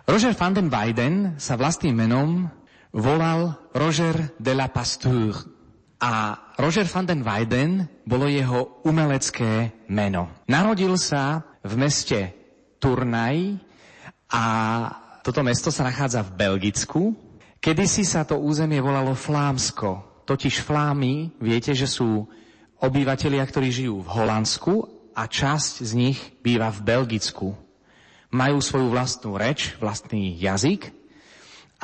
Roger van den Weyden sa vlastným menom volal Roger de la Pasture a Roger van den Weyden bolo jeho umelecké meno. Narodil sa v meste Turnaj a toto mesto sa nachádza v Belgicku. Kedysi sa to územie volalo Flámsko. Totiž Flámy, viete, že sú obyvatelia, ktorí žijú v Holandsku a časť z nich býva v Belgicku. Majú svoju vlastnú reč, vlastný jazyk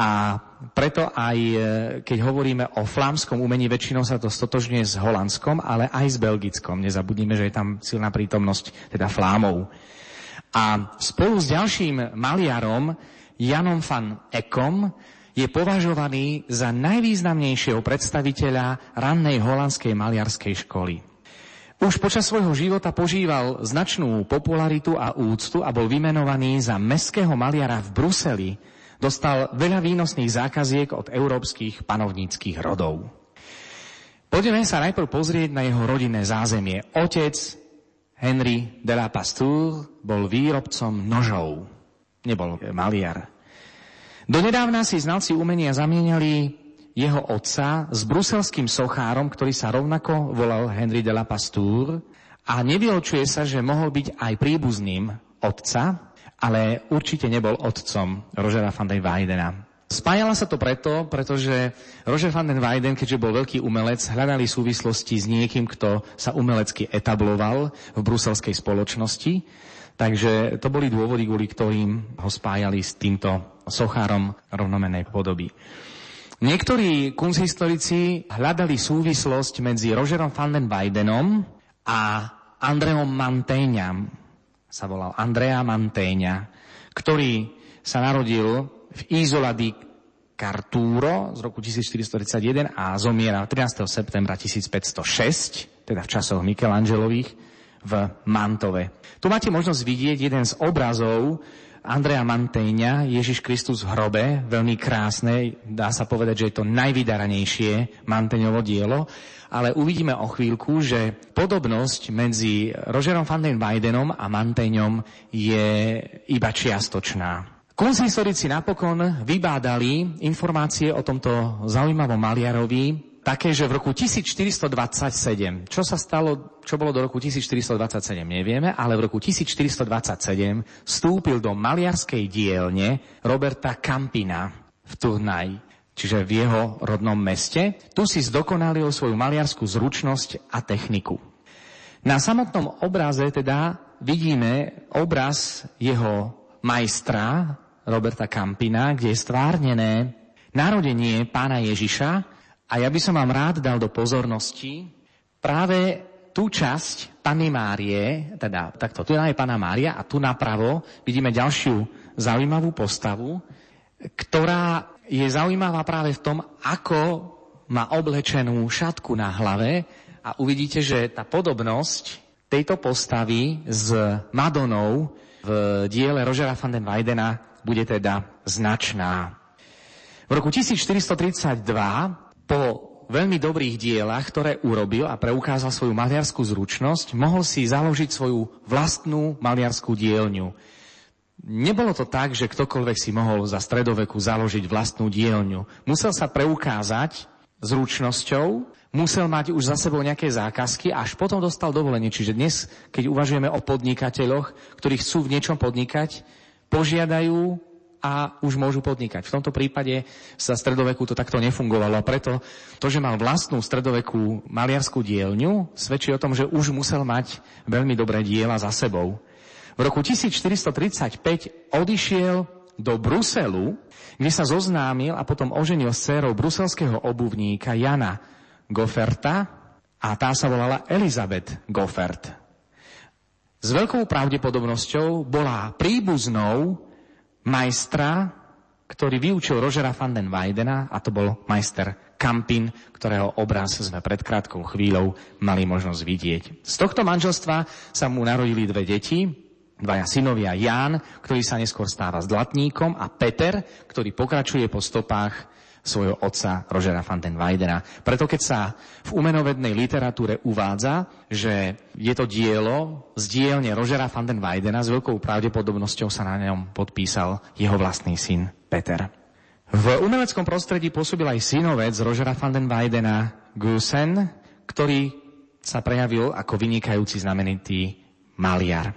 a preto aj, e, keď hovoríme o flámskom umení, väčšinou sa to stotožňuje s holandskom, ale aj s belgickom. Nezabudnime, že je tam silná prítomnosť teda flámov. A spolu s ďalším maliarom, Janom van Ekom, je považovaný za najvýznamnejšieho predstaviteľa rannej holandskej maliarskej školy. Už počas svojho života požíval značnú popularitu a úctu a bol vymenovaný za meského maliara v Bruseli, Dostal veľa výnosných zákaziek od európskych panovníckých rodov. Poďme sa najprv pozrieť na jeho rodinné zázemie. Otec Henry de la Pasteur bol výrobcom nožov. Nebol maliar. Donedávna si znalci umenia zamieniali jeho otca s bruselským sochárom, ktorý sa rovnako volal Henry de la Pasteur a nevylučuje sa, že mohol byť aj príbuzným otca, ale určite nebol otcom Rožera van den Weidena. Spájala sa to preto, pretože Roger van den Weyden, keďže bol veľký umelec, hľadali súvislosti s niekým, kto sa umelecky etabloval v bruselskej spoločnosti. Takže to boli dôvody, kvôli ktorým ho spájali s týmto sochárom rovnomenej podoby. Niektorí kunsthistorici hľadali súvislosť medzi Rogerom van den Weydenom a Andreom Mantéňam, sa volal Andrea Mantéňa, ktorý sa narodil v Isola di Carturo z roku 1431 a zomiera 13. septembra 1506, teda v časoch Michelangelových, v Mantove. Tu máte možnosť vidieť jeden z obrazov Andrea Mantéňa, Ježiš Kristus v hrobe, veľmi krásne, dá sa povedať, že je to najvydaranejšie Mantéňovo dielo, ale uvidíme o chvíľku, že podobnosť medzi Rogerom van den Weidenom a Mantéňom je iba čiastočná. Kunsthistorici napokon vybádali informácie o tomto zaujímavom maliarovi také, že v roku 1427, čo sa stalo, čo bolo do roku 1427, nevieme, ale v roku 1427 vstúpil do maliarskej dielne Roberta Campina v Turnaj, čiže v jeho rodnom meste. Tu si zdokonalil svoju maliarskú zručnosť a techniku. Na samotnom obraze teda vidíme obraz jeho majstra Roberta Campina, kde je stvárnené narodenie pána Ježiša, a ja by som vám rád dal do pozornosti práve tú časť Pany Márie, teda takto, tu je Pana Mária a tu napravo vidíme ďalšiu zaujímavú postavu, ktorá je zaujímavá práve v tom, ako má oblečenú šatku na hlave a uvidíte, že tá podobnosť tejto postavy s Madonou v diele Rožera van den Weidena bude teda značná. V roku 1432 po veľmi dobrých dielach, ktoré urobil a preukázal svoju maliarskú zručnosť, mohol si založiť svoju vlastnú maliarskú dielňu. Nebolo to tak, že ktokoľvek si mohol za stredoveku založiť vlastnú dielňu. Musel sa preukázať zručnosťou, musel mať už za sebou nejaké zákazky a až potom dostal dovolenie. Čiže dnes, keď uvažujeme o podnikateľoch, ktorí chcú v niečom podnikať, požiadajú a už môžu podnikať. V tomto prípade sa stredoveku to takto nefungovalo a preto to, že mal vlastnú stredovekú maliarskú dielňu, svedčí o tom, že už musel mať veľmi dobré diela za sebou. V roku 1435 odišiel do Bruselu, kde sa zoznámil a potom oženil s dcerou bruselského obuvníka Jana Goferta a tá sa volala Elizabeth Goffert. S veľkou pravdepodobnosťou bola príbuznou majstra, ktorý vyučil Rožera van den Weidena a to bol majster Kampin, ktorého obraz sme pred krátkou chvíľou mali možnosť vidieť. Z tohto manželstva sa mu narodili dve deti, dvaja synovia Ján, ktorý sa neskôr stáva zlatníkom a Peter, ktorý pokračuje po stopách svojho otca Rožera van den. Preto keď sa v umenovednej literatúre uvádza, že je to dielo z dielne Rožera van s veľkou pravdepodobnosťou sa na ňom podpísal jeho vlastný syn Peter. V umeleckom prostredí pôsobil aj synovec Rožera van den Weidena Gusen, ktorý sa prejavil ako vynikajúci znamenitý maliar.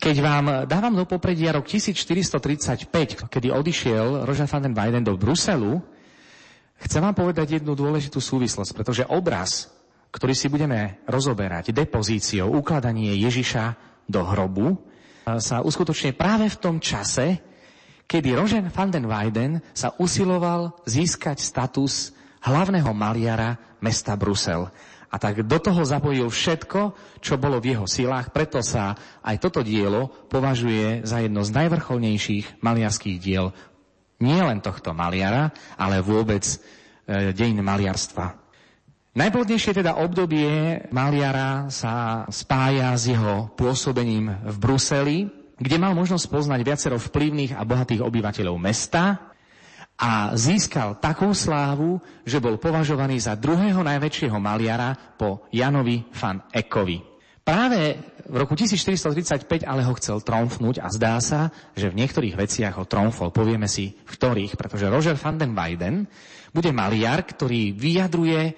Keď vám dávam do popredia rok 1435, kedy odišiel Rožer van den Weiden do Bruselu, Chcem vám povedať jednu dôležitú súvislosť, pretože obraz, ktorý si budeme rozoberať, depozíciou, ukladanie Ježiša do hrobu, sa uskutočne práve v tom čase, kedy Rožen van den Weyden sa usiloval získať status hlavného maliara mesta Brusel. A tak do toho zapojil všetko, čo bolo v jeho silách, preto sa aj toto dielo považuje za jedno z najvrcholnejších maliarských diel nie len tohto maliara, ale vôbec e, maliarstva. Najplodnejšie teda obdobie maliara sa spája s jeho pôsobením v Bruseli, kde mal možnosť poznať viacero vplyvných a bohatých obyvateľov mesta a získal takú slávu, že bol považovaný za druhého najväčšieho maliara po Janovi van Eckovi. Práve v roku 1435 ale ho chcel tromfnúť a zdá sa, že v niektorých veciach ho tromfol. Povieme si v ktorých, pretože Roger van den Weyden bude maliar, ktorý vyjadruje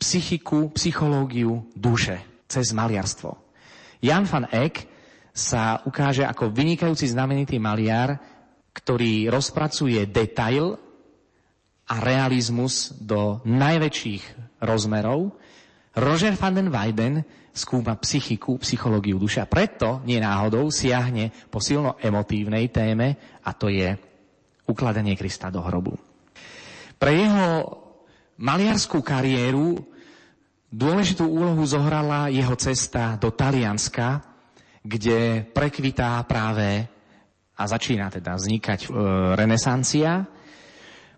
psychiku, psychológiu duše cez maliarstvo. Jan van Eyck sa ukáže ako vynikajúci znamenitý maliar, ktorý rozpracuje detail a realizmus do najväčších rozmerov. Roger van den Weyden skúma psychiku, psychológiu duše a preto nie náhodou siahne po silno emotívnej téme a to je ukladanie Krista do hrobu. Pre jeho maliarskú kariéru dôležitú úlohu zohrala jeho cesta do Talianska, kde prekvitá práve a začína teda vznikať e, renesancia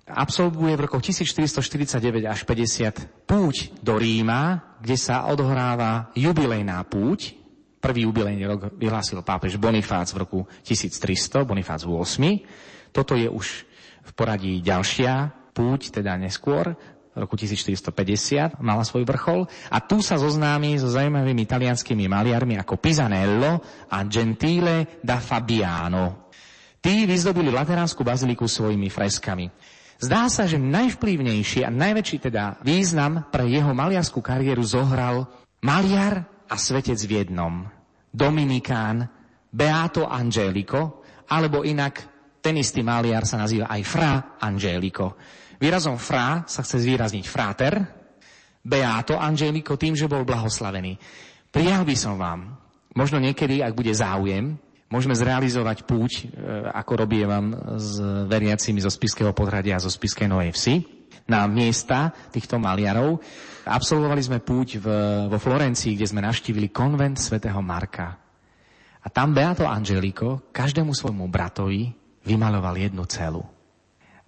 absolvuje v rokoch 1449 až 50 púť do Ríma, kde sa odohráva jubilejná púť. Prvý jubilejný rok vyhlásil pápež Bonifác v roku 1300, Bonifác 8. Toto je už v poradí ďalšia púť, teda neskôr, v roku 1450 mala svoj vrchol a tu sa zoznámi so zaujímavými talianskými maliarmi ako Pisanello a Gentile da Fabiano. Tí vyzdobili Lateránsku baziliku svojimi freskami. Zdá sa, že najvplyvnejší a najväčší teda význam pre jeho maliarskú kariéru zohral maliar a svetec v jednom. Dominikán Beato Angelico, alebo inak ten istý maliar sa nazýva aj Fra Angelico. Výrazom fra sa chce zvýrazniť frater, Beato Angelico tým, že bol blahoslavený. Prijal by som vám, možno niekedy, ak bude záujem, Môžeme zrealizovať púť, e, ako robievam s veriacimi zo Spiského podhradia a zo Spiskej Novej Vsi, na miesta týchto maliarov. Absolvovali sme púť v, vo Florencii, kde sme navštívili konvent svätého Marka. A tam Beato Angelico každému svojmu bratovi vymaloval jednu celu.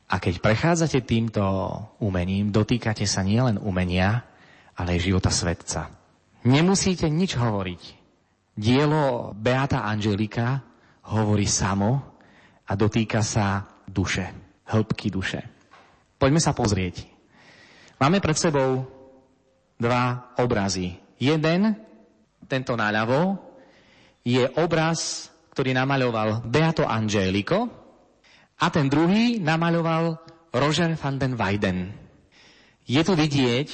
A keď prechádzate týmto umením, dotýkate sa nielen umenia, ale aj života svetca. Nemusíte nič hovoriť. Dielo Beata Angelika hovorí samo a dotýka sa duše, hĺbky duše. Poďme sa pozrieť. Máme pred sebou dva obrazy. Jeden, tento naľavo, je obraz, ktorý namaľoval Beato Angelico a ten druhý namaľoval Roger van den Weyden. Je tu vidieť,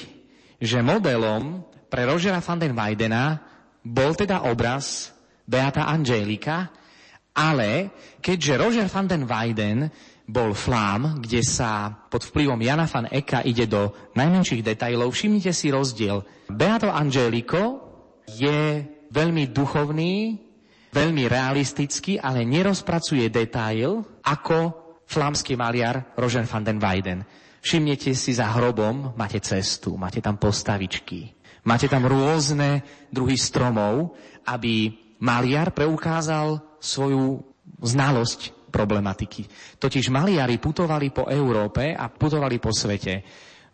že modelom pre Rogera van den Weydena bol teda obraz Beata Angelika, ale keďže Roger van den Weyden bol flám, kde sa pod vplyvom Jana van Eka ide do najmenších detajlov, všimnite si rozdiel. Beato Angelico je veľmi duchovný, veľmi realisticky, ale nerozpracuje detail ako flámsky maliar Roger van den Weyden. Všimnete si za hrobom, máte cestu, máte tam postavičky, máte tam rôzne druhy stromov, aby maliar preukázal svoju znalosť problematiky. Totiž maliari putovali po Európe a putovali po svete.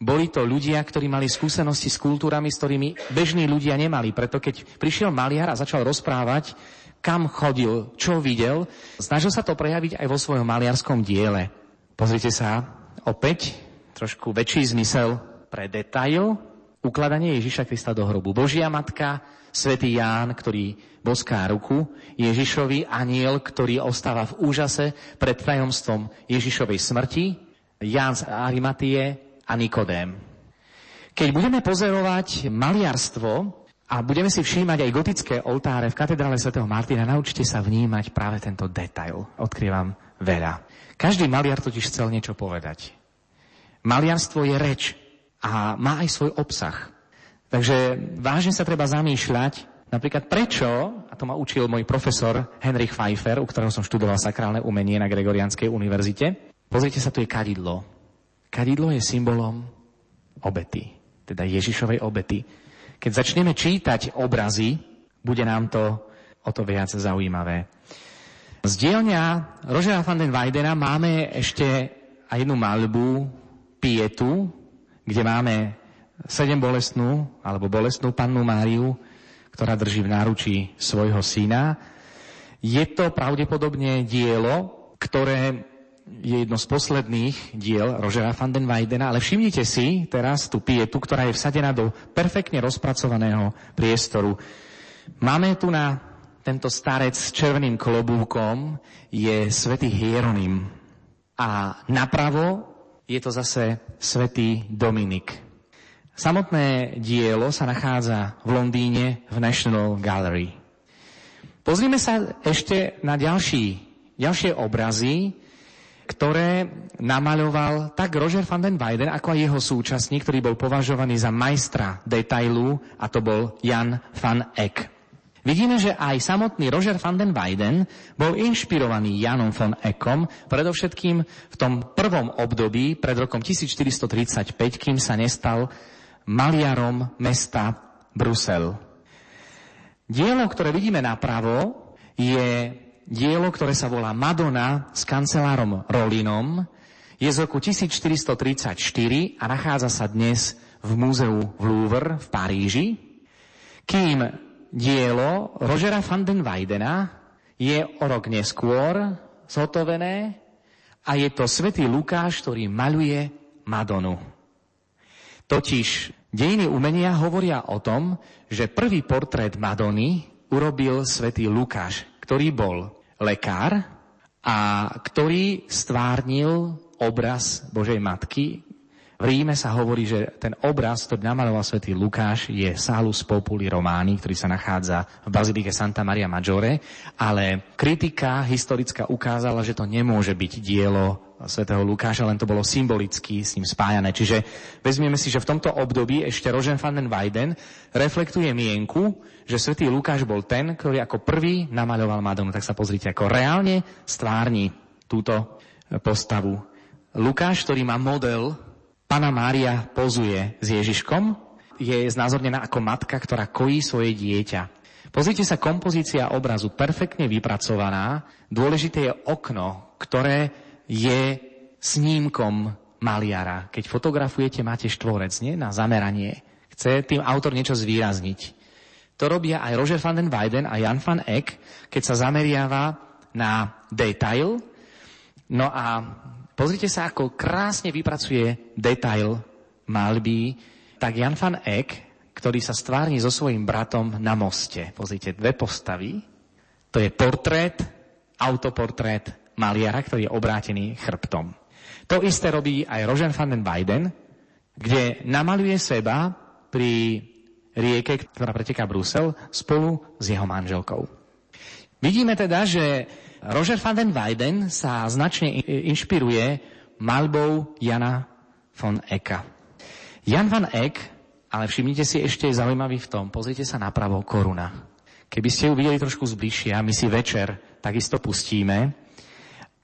Boli to ľudia, ktorí mali skúsenosti s kultúrami, s ktorými bežní ľudia nemali. Preto keď prišiel maliar a začal rozprávať, kam chodil, čo videl, snažil sa to prejaviť aj vo svojom maliarskom diele. Pozrite sa, opäť trošku väčší zmysel pre detail, ukladanie Ježiša Krista do hrobu. Božia matka, svätý Ján, ktorý boská ruku, Ježišovi aniel, ktorý ostáva v úžase pred tajomstvom Ježišovej smrti, Ján z Arimatie a Nikodém. Keď budeme pozerovať maliarstvo, a budeme si všímať aj gotické oltáre v katedrále svätého Martina. Naučte sa vnímať práve tento detail. Odkrývam veľa. Každý maliar totiž chcel niečo povedať. Maliarstvo je reč a má aj svoj obsah. Takže vážne sa treba zamýšľať, napríklad prečo, a to ma učil môj profesor Henrich Pfeiffer, u ktorého som študoval sakrálne umenie na Gregorianskej univerzite. Pozrite sa, tu je kadidlo. Kadidlo je symbolom obety, teda Ježišovej obety. Keď začneme čítať obrazy, bude nám to o to viac zaujímavé. Z dielňa Rožera van den Weidena máme ešte aj jednu malbu, Pietu, kde máme sedem bolestnú, alebo bolestnú pannu Máriu, ktorá drží v náručí svojho syna. Je to pravdepodobne dielo, ktoré je jedno z posledných diel Rožera van den Weidena, ale všimnite si teraz tú pietu, ktorá je vsadená do perfektne rozpracovaného priestoru. Máme tu na tento starec s červeným klobúkom je svätý Hieronym. A napravo je to zase svätý Dominik. Samotné dielo sa nachádza v Londýne v National Gallery. Pozrime sa ešte na ďalší, ďalšie obrazy, ktoré namaľoval tak Roger van den Weyden, ako aj jeho súčasník, ktorý bol považovaný za majstra detailu, a to bol Jan van Eck. Vidíme, že aj samotný Roger van den Weyden bol inšpirovaný Janom von Eckom, predovšetkým v tom prvom období, pred rokom 1435, kým sa nestal maliarom mesta Brusel. Dielo, ktoré vidíme napravo, je dielo, ktoré sa volá Madonna s kancelárom Rolinom, je z roku 1434 a nachádza sa dnes v múzeu v Louvre v Paríži, kým dielo Rogera van den Weidena je o rok neskôr zhotovené a je to svätý Lukáš, ktorý maľuje Madonu. Totiž dejiny umenia hovoria o tom, že prvý portrét Madony urobil svätý Lukáš, ktorý bol lekár a ktorý stvárnil obraz Božej Matky. V Ríme sa hovorí, že ten obraz, ktorý namaloval svätý Lukáš, je Salus Populi Romani, ktorý sa nachádza v Bazilike Santa Maria Maggiore, ale kritika historická ukázala, že to nemôže byť dielo svätého Lukáša, len to bolo symbolicky s ním spájané. Čiže vezmieme si, že v tomto období ešte Rožen van den Weyden reflektuje mienku, že svätý Lukáš bol ten, ktorý ako prvý namaľoval Madonu. Tak sa pozrite, ako reálne stvárni túto postavu. Lukáš, ktorý má model, Pana Mária pozuje s Ježiškom, je znázornená ako matka, ktorá kojí svoje dieťa. Pozrite sa, kompozícia obrazu perfektne vypracovaná. Dôležité je okno, ktoré je snímkom maliara. Keď fotografujete, máte štvorec, nie? Na zameranie. Chce tým autor niečo zvýrazniť. To robia aj Roger van den Weyden a Jan van Eck, keď sa zameriava na detail. No a pozrite sa, ako krásne vypracuje detail malby, tak Jan van Eck, ktorý sa stvárni so svojím bratom na moste. Pozrite, dve postavy. To je portrét, autoportrét maliara, ktorý je obrátený chrbtom. To isté robí aj Roger van den Weyden, kde namaluje seba pri rieke, ktorá preteká Brusel, spolu s jeho manželkou. Vidíme teda, že Roger van den Weyden sa značne inšpiruje malbou Jana von Ecka. Jan van Eck, ale všimnite si ešte je zaujímavý v tom, pozrite sa napravo koruna. Keby ste ju videli trošku zbližšia, my si večer takisto pustíme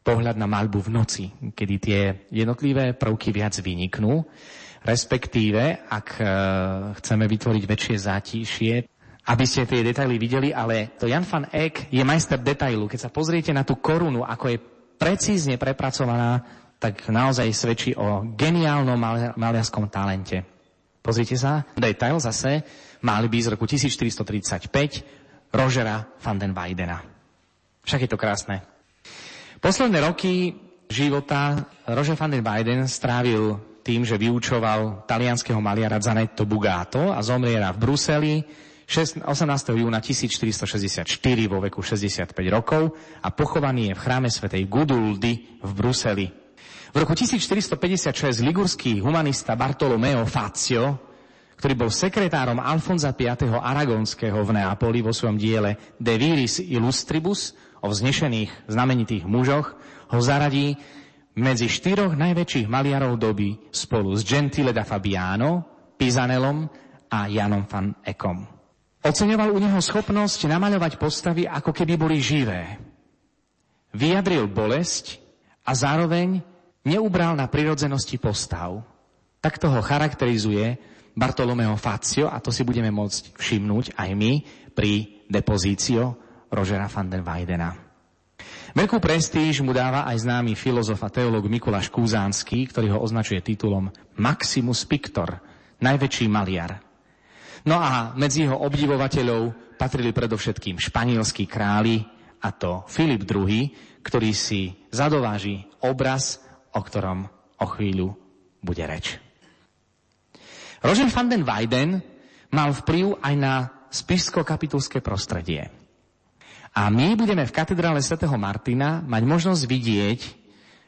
pohľad na malbu v noci, kedy tie jednotlivé prvky viac vyniknú, respektíve, ak e, chceme vytvoriť väčšie zátišie, aby ste tie detaily videli, ale to Jan van Eyck je majster detailu. Keď sa pozriete na tú korunu, ako je precízne prepracovaná, tak naozaj svedčí o geniálnom maliarskom talente. Pozrite sa, detail zase, by z roku 1435, Rožera van den Weidena. Však je to krásne. Posledné roky života Roger van den Weiden strávil tým, že vyučoval talianského maliara Zanetto Bugato a zomriera v Bruseli 18. júna 1464 vo veku 65 rokov a pochovaný je v chráme svätej Guduldy v Bruseli. V roku 1456 ligurský humanista Bartolomeo Fazio ktorý bol sekretárom Alfonza V. Aragonského v Neapoli vo svojom diele De Viris Illustribus o vznešených znamenitých mužoch, ho zaradí medzi štyroch najväčších maliarov doby spolu s Gentile da Fabiano, Pizanelom a Janom van Ekom. Oceňoval u neho schopnosť namaľovať postavy, ako keby boli živé. Vyjadril bolesť a zároveň neubral na prirodzenosti postav. Takto ho charakterizuje Bartolomeo Fazio, a to si budeme môcť všimnúť aj my pri depozício Rožera van den Weidena. Veľkú prestíž mu dáva aj známy filozof a teológ Mikuláš Kúzánsky, ktorý ho označuje titulom Maximus Pictor, najväčší maliar. No a medzi jeho obdivovateľov patrili predovšetkým španielskí králi, a to Filip II, ktorý si zadováži obraz, o ktorom o chvíľu bude reč. Roger van den Weiden mal vplyv aj na spišsko-kapitulské prostredie. A my budeme v katedrále svätého Martina mať možnosť vidieť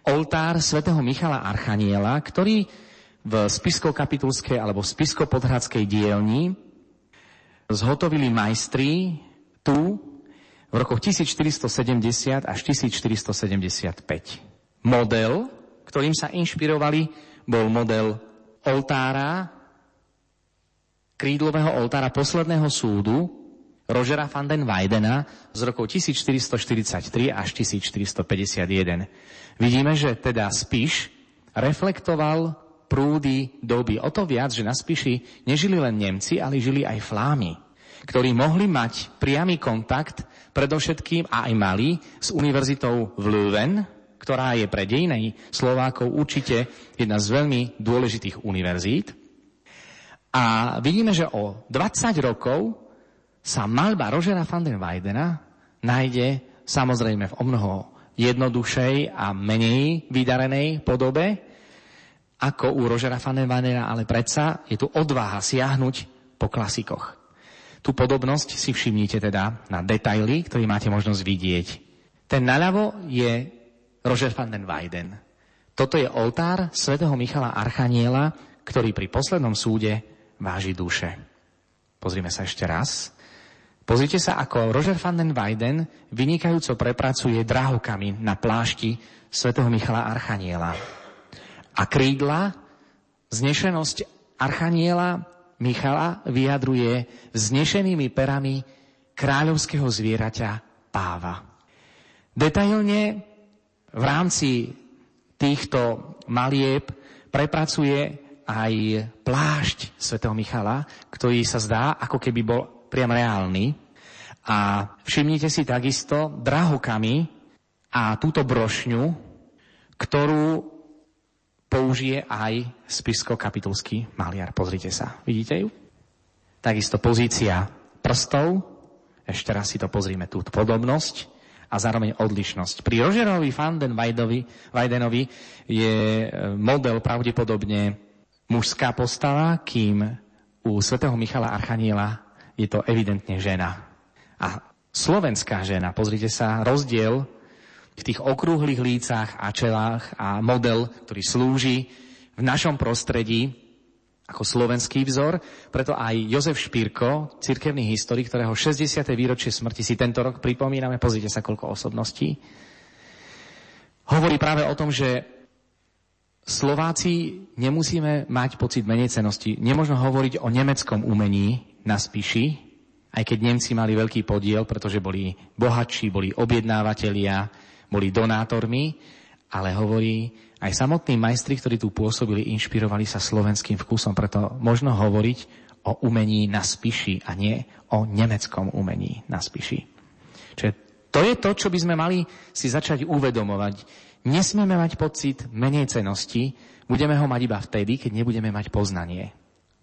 oltár svätého Michala Archaniela, ktorý v spisko-kapitulskej alebo spisko-podhradskej dielni zhotovili majstri tu v rokoch 1470 až 1475. Model, ktorým sa inšpirovali, bol model oltára krídlového oltára posledného súdu Rožera van den Weidena z rokov 1443 až 1451. Vidíme, že teda Spiš reflektoval prúdy doby. O to viac, že na Spiši nežili len Nemci, ale žili aj Flámy, ktorí mohli mať priamy kontakt predovšetkým a aj mali s univerzitou v Leuven, ktorá je pre dejnej Slovákov určite jedna z veľmi dôležitých univerzít. A vidíme, že o 20 rokov sa malba Rožera van den Weidena nájde samozrejme v o mnoho jednodušej a menej vydarenej podobe ako u Rožera Weidena, ale predsa je tu odvaha siahnuť po klasikoch. Tu podobnosť si všimnite teda na detaily, ktorý máte možnosť vidieť. Ten naľavo je Roger van den Weiden. Toto je oltár svätého Michala Archaniela, ktorý pri poslednom súde váži duše. Pozrime sa ešte raz. Pozrite sa, ako Roger van den Weiden vynikajúco prepracuje drahokami na plášti svätého Michala Archaniela. A krídla, znešenosť Archaniela Michala vyjadruje vznešenými perami kráľovského zvieraťa páva. Detailne v rámci týchto malieb prepracuje aj plášť svätého Michala, ktorý sa zdá, ako keby bol priam reálny. A všimnite si takisto drahokami a túto brošňu, ktorú použije aj spisko-kapitulský maliar. Pozrite sa. Vidíte ju? Takisto pozícia prstov. Ešte raz si to pozrime, tú podobnosť a zároveň odlišnosť. Pri Rogerovi van den Weidenovi je model pravdepodobne mužská postava, kým u svätého Michala Archaniela je to evidentne žena. A slovenská žena, pozrite sa, rozdiel v tých okrúhlych lícach a čelách a model, ktorý slúži v našom prostredí ako slovenský vzor, preto aj Jozef Špírko, cirkevný historik, ktorého 60. výročie smrti si tento rok pripomíname, pozrite sa, koľko osobností, hovorí práve o tom, že Slováci nemusíme mať pocit menejcenosti. Nemôžno hovoriť o nemeckom umení na spíši, aj aj keď Nemci mali veľký podiel, pretože boli bohatší, boli objednávateľia, boli donátormi, ale hovorí, aj samotní majstri, ktorí tu pôsobili, inšpirovali sa slovenským vkusom, preto možno hovoriť o umení na spiši a nie o nemeckom umení na spiši. Čiže to je to, čo by sme mali si začať uvedomovať. Nesmieme mať pocit menej cenosti, budeme ho mať iba vtedy, keď nebudeme mať poznanie.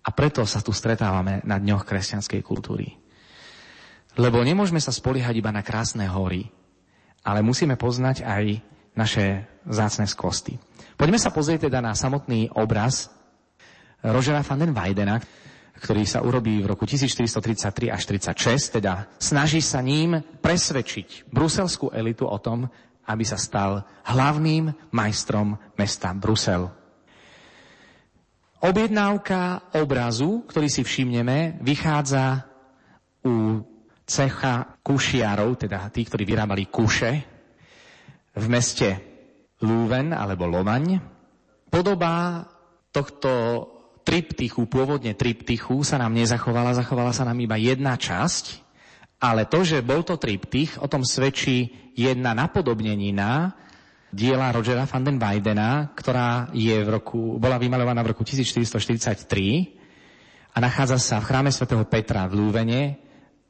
A preto sa tu stretávame na dňoch kresťanskej kultúry. Lebo nemôžeme sa spoliehať iba na krásne hory, ale musíme poznať aj naše zácne skosty. Poďme sa pozrieť teda na samotný obraz Rožera van den Weidena, ktorý sa urobí v roku 1433 až 36, teda snaží sa ním presvedčiť bruselskú elitu o tom, aby sa stal hlavným majstrom mesta Brusel. Objednávka obrazu, ktorý si všimneme, vychádza u cecha kušiarov, teda tí, ktorí vyrábali kuše, v meste Lúven alebo Lovaň. Podobá tohto triptychu, pôvodne triptychu, sa nám nezachovala, zachovala sa nám iba jedna časť, ale to, že bol to triptych, o tom svedčí jedna napodobnenina diela Rogera van den Weidena, ktorá je v roku, bola vymalovaná v roku 1443 a nachádza sa v chráme svätého Petra v Lúvene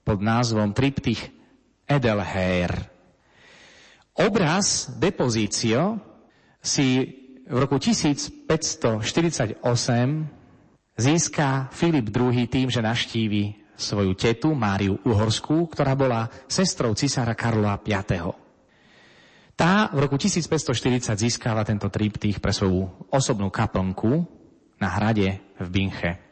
pod názvom Triptych Edelher. Obraz Depozício si v roku 1548 získa Filip II tým, že naštívi svoju tetu Máriu Uhorskú, ktorá bola sestrou cisára Karola V. Tá v roku 1540 získava tento triptych pre svoju osobnú kaplnku na hrade v Binche.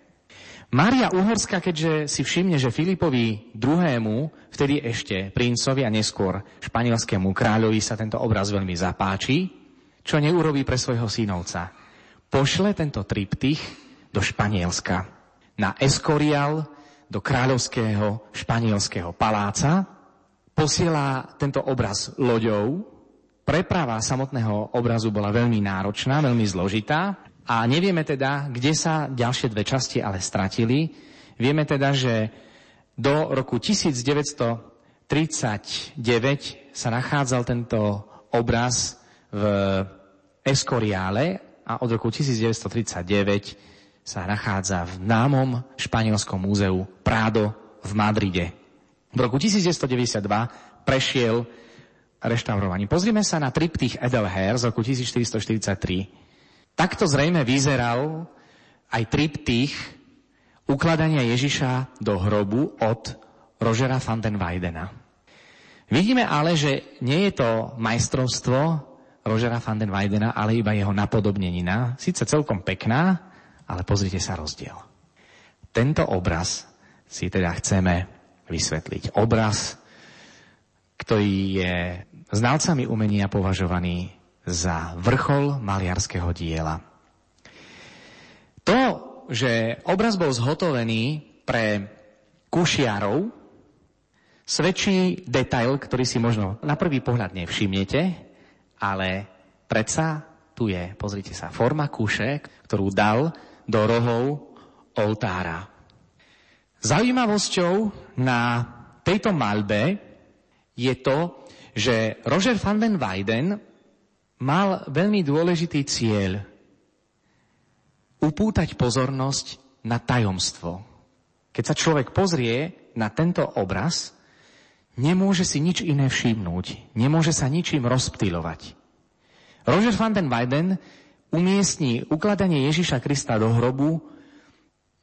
Mária Uhorská, keďže si všimne, že Filipovi II, vtedy ešte princovi a neskôr španielskému kráľovi sa tento obraz veľmi zapáči, čo neurobí pre svojho synovca. Pošle tento triptych do Španielska, na Escorial, do kráľovského španielského paláca, posiela tento obraz loďou, preprava samotného obrazu bola veľmi náročná, veľmi zložitá a nevieme teda, kde sa ďalšie dve časti ale stratili. Vieme teda, že do roku 1939 sa nachádzal tento obraz v Escoriále a od roku 1939 sa nachádza v námom španielskom múzeu Prado v Madride. V roku 1992 prešiel reštaurovaním. Pozrime sa na triptych Edelher z roku 1443. Takto zrejme vyzeral aj triptych ukladania Ježiša do hrobu od Rožera van den Weidena. Vidíme ale, že nie je to majstrovstvo Rožera van den Weidena, ale iba jeho napodobnenina. Sice celkom pekná, ale pozrite sa rozdiel. Tento obraz si teda chceme vysvetliť. Obraz, ktorý je znalcami umenia považovaný za vrchol maliarského diela. To, že obraz bol zhotovený pre kušiarov, svedčí detail, ktorý si možno na prvý pohľad nevšimnete, ale predsa tu je, pozrite sa, forma kuše, ktorú dal do rohov oltára. Zaujímavosťou na tejto malbe je to, že Roger van den Weyden mal veľmi dôležitý cieľ upútať pozornosť na tajomstvo. Keď sa človek pozrie na tento obraz, nemôže si nič iné všimnúť, nemôže sa ničím rozptýlovať. Roger van den Weyden umiestni ukladanie Ježiša Krista do hrobu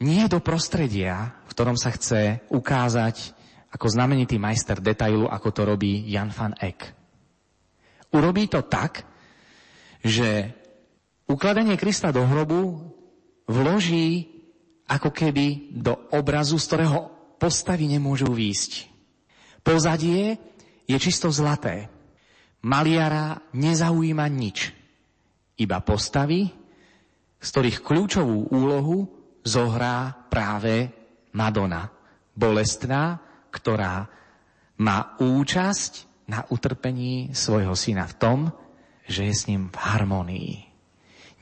nie do prostredia, v ktorom sa chce ukázať ako znamenitý majster detailu, ako to robí Jan van Eck. Urobí to tak, že ukladanie Krista do hrobu vloží ako keby do obrazu, z ktorého postavy nemôžu výjsť. Pozadie je čisto zlaté. Maliara nezaujíma nič. Iba postavy, z ktorých kľúčovú úlohu zohrá práve Madonna. Bolestná, ktorá má účasť na utrpení svojho syna v tom, že je s ním v harmonii.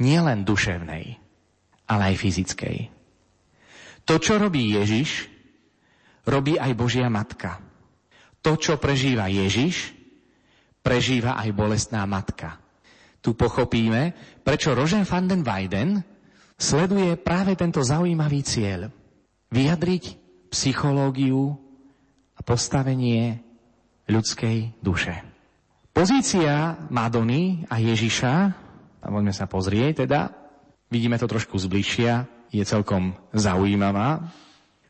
Nie len duševnej, ale aj fyzickej. To, čo robí Ježiš, robí aj Božia Matka. To, čo prežíva Ježiš, prežíva aj bolestná matka. Tu pochopíme, prečo Roger van den Weyden sleduje práve tento zaujímavý cieľ. Vyjadriť psychológiu a postavenie ľudskej duše. Pozícia Madony a Ježiša, a poďme sa pozrieť teda, vidíme to trošku zbližšia, je celkom zaujímavá.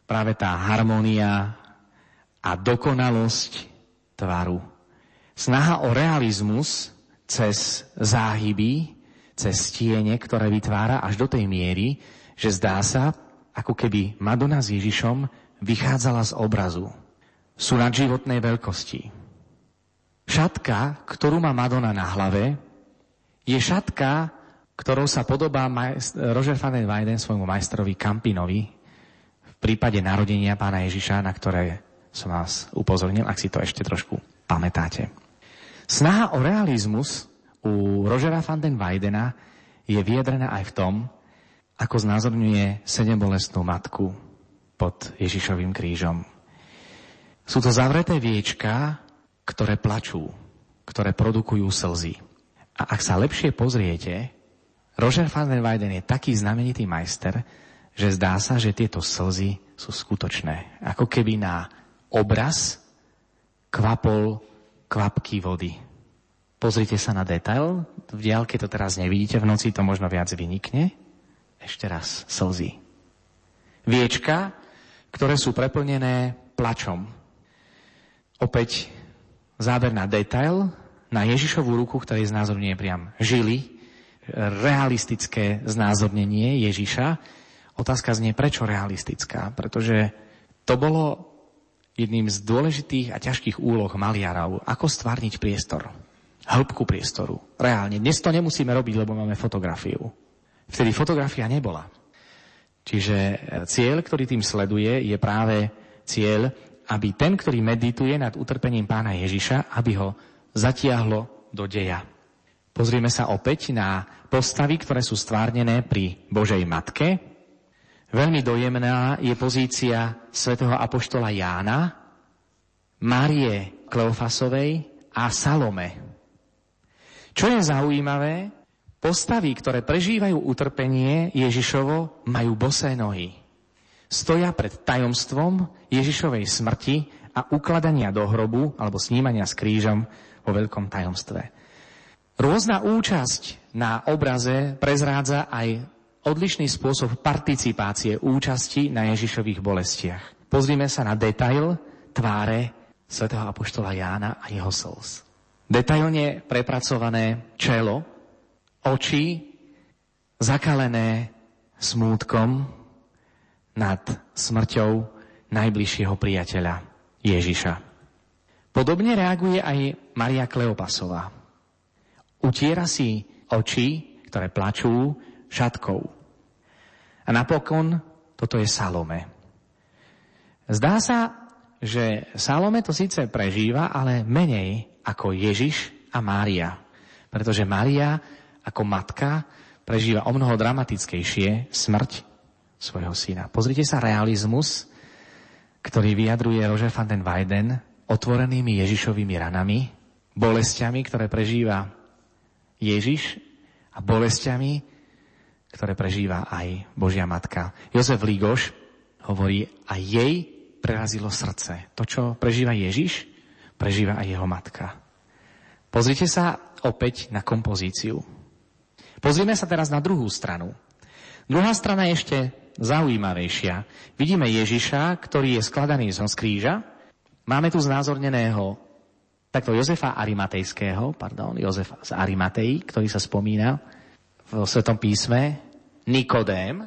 Práve tá harmonia a dokonalosť tvaru. Snaha o realizmus cez záhyby, cez tiene, ktoré vytvára až do tej miery, že zdá sa, ako keby Madonna s Ježišom vychádzala z obrazu. Sú nadživotnej veľkosti. Šatka, ktorú má Madonna na hlave, je šatka, ktorou sa podobá majst- Roger van den Weyden svojmu majstrovi Campinovi v prípade narodenia pána Ježiša, na ktoré som vás upozornil, ak si to ešte trošku pamätáte. Snaha o realizmus u Rogera van den Weidena je vyjadrená aj v tom, ako znázorňuje sedembolestnú matku pod Ježišovým krížom. Sú to zavreté viečka, ktoré plačú, ktoré produkujú slzy. A ak sa lepšie pozriete, Roger van den Weyden je taký znamenitý majster, že zdá sa, že tieto slzy sú skutočné. Ako keby na obraz kvapol kvapky vody. Pozrite sa na detail. V diálke to teraz nevidíte, v noci to možno viac vynikne. Ešte raz, slzy. Viečka, ktoré sú preplnené plačom. Opäť záber na detail, na Ježišovú ruku, ktorý znázorňuje priam žily, realistické znázornenie Ježiša. Otázka znie, prečo realistická? Pretože to bolo jedným z dôležitých a ťažkých úloh maliarov, ako stvárniť priestor, hĺbku priestoru. Reálne. Dnes to nemusíme robiť, lebo máme fotografiu. Vtedy fotografia nebola. Čiže e, cieľ, ktorý tým sleduje, je práve cieľ, aby ten, ktorý medituje nad utrpením pána Ježiša, aby ho zatiahlo do deja. Pozrieme sa opäť na postavy, ktoré sú stvárnené pri Božej Matke, Veľmi dojemná je pozícia svätého apoštola Jána, Márie Kleofasovej a Salome. Čo je zaujímavé, postavy, ktoré prežívajú utrpenie Ježišovo, majú bosé nohy. Stoja pred tajomstvom Ježišovej smrti a ukladania do hrobu alebo snímania s krížom vo veľkom tajomstve. Rôzna účasť na obraze prezrádza aj odlišný spôsob participácie účasti na Ježišových bolestiach. Pozrime sa na detail tváre svätého Apoštola Jána a jeho slz. Detailne prepracované čelo, oči zakalené smútkom nad smrťou najbližšieho priateľa Ježiša. Podobne reaguje aj Maria Kleopasová. Utiera si oči, ktoré plačú, šatkou. A napokon toto je Salome. Zdá sa, že Salome to síce prežíva, ale menej ako Ježiš a Mária. Pretože Mária ako matka prežíva o mnoho dramatickejšie smrť svojho syna. Pozrite sa realizmus, ktorý vyjadruje Roger van den Weyden otvorenými Ježišovými ranami, bolestiami, ktoré prežíva Ježiš a bolestiami, ktoré prežíva aj Božia Matka. Jozef Lígoš hovorí, a jej prerazilo srdce. To, čo prežíva Ježiš, prežíva aj jeho matka. Pozrite sa opäť na kompozíciu. Pozrime sa teraz na druhú stranu. Druhá strana je ešte zaujímavejšia. Vidíme Ježiša, ktorý je skladaný z kríža. Máme tu znázorneného takto Jozefa Arimatejského, pardon, Jozefa z Arimatei, ktorý sa spomína v Svetom písme, Nikodém.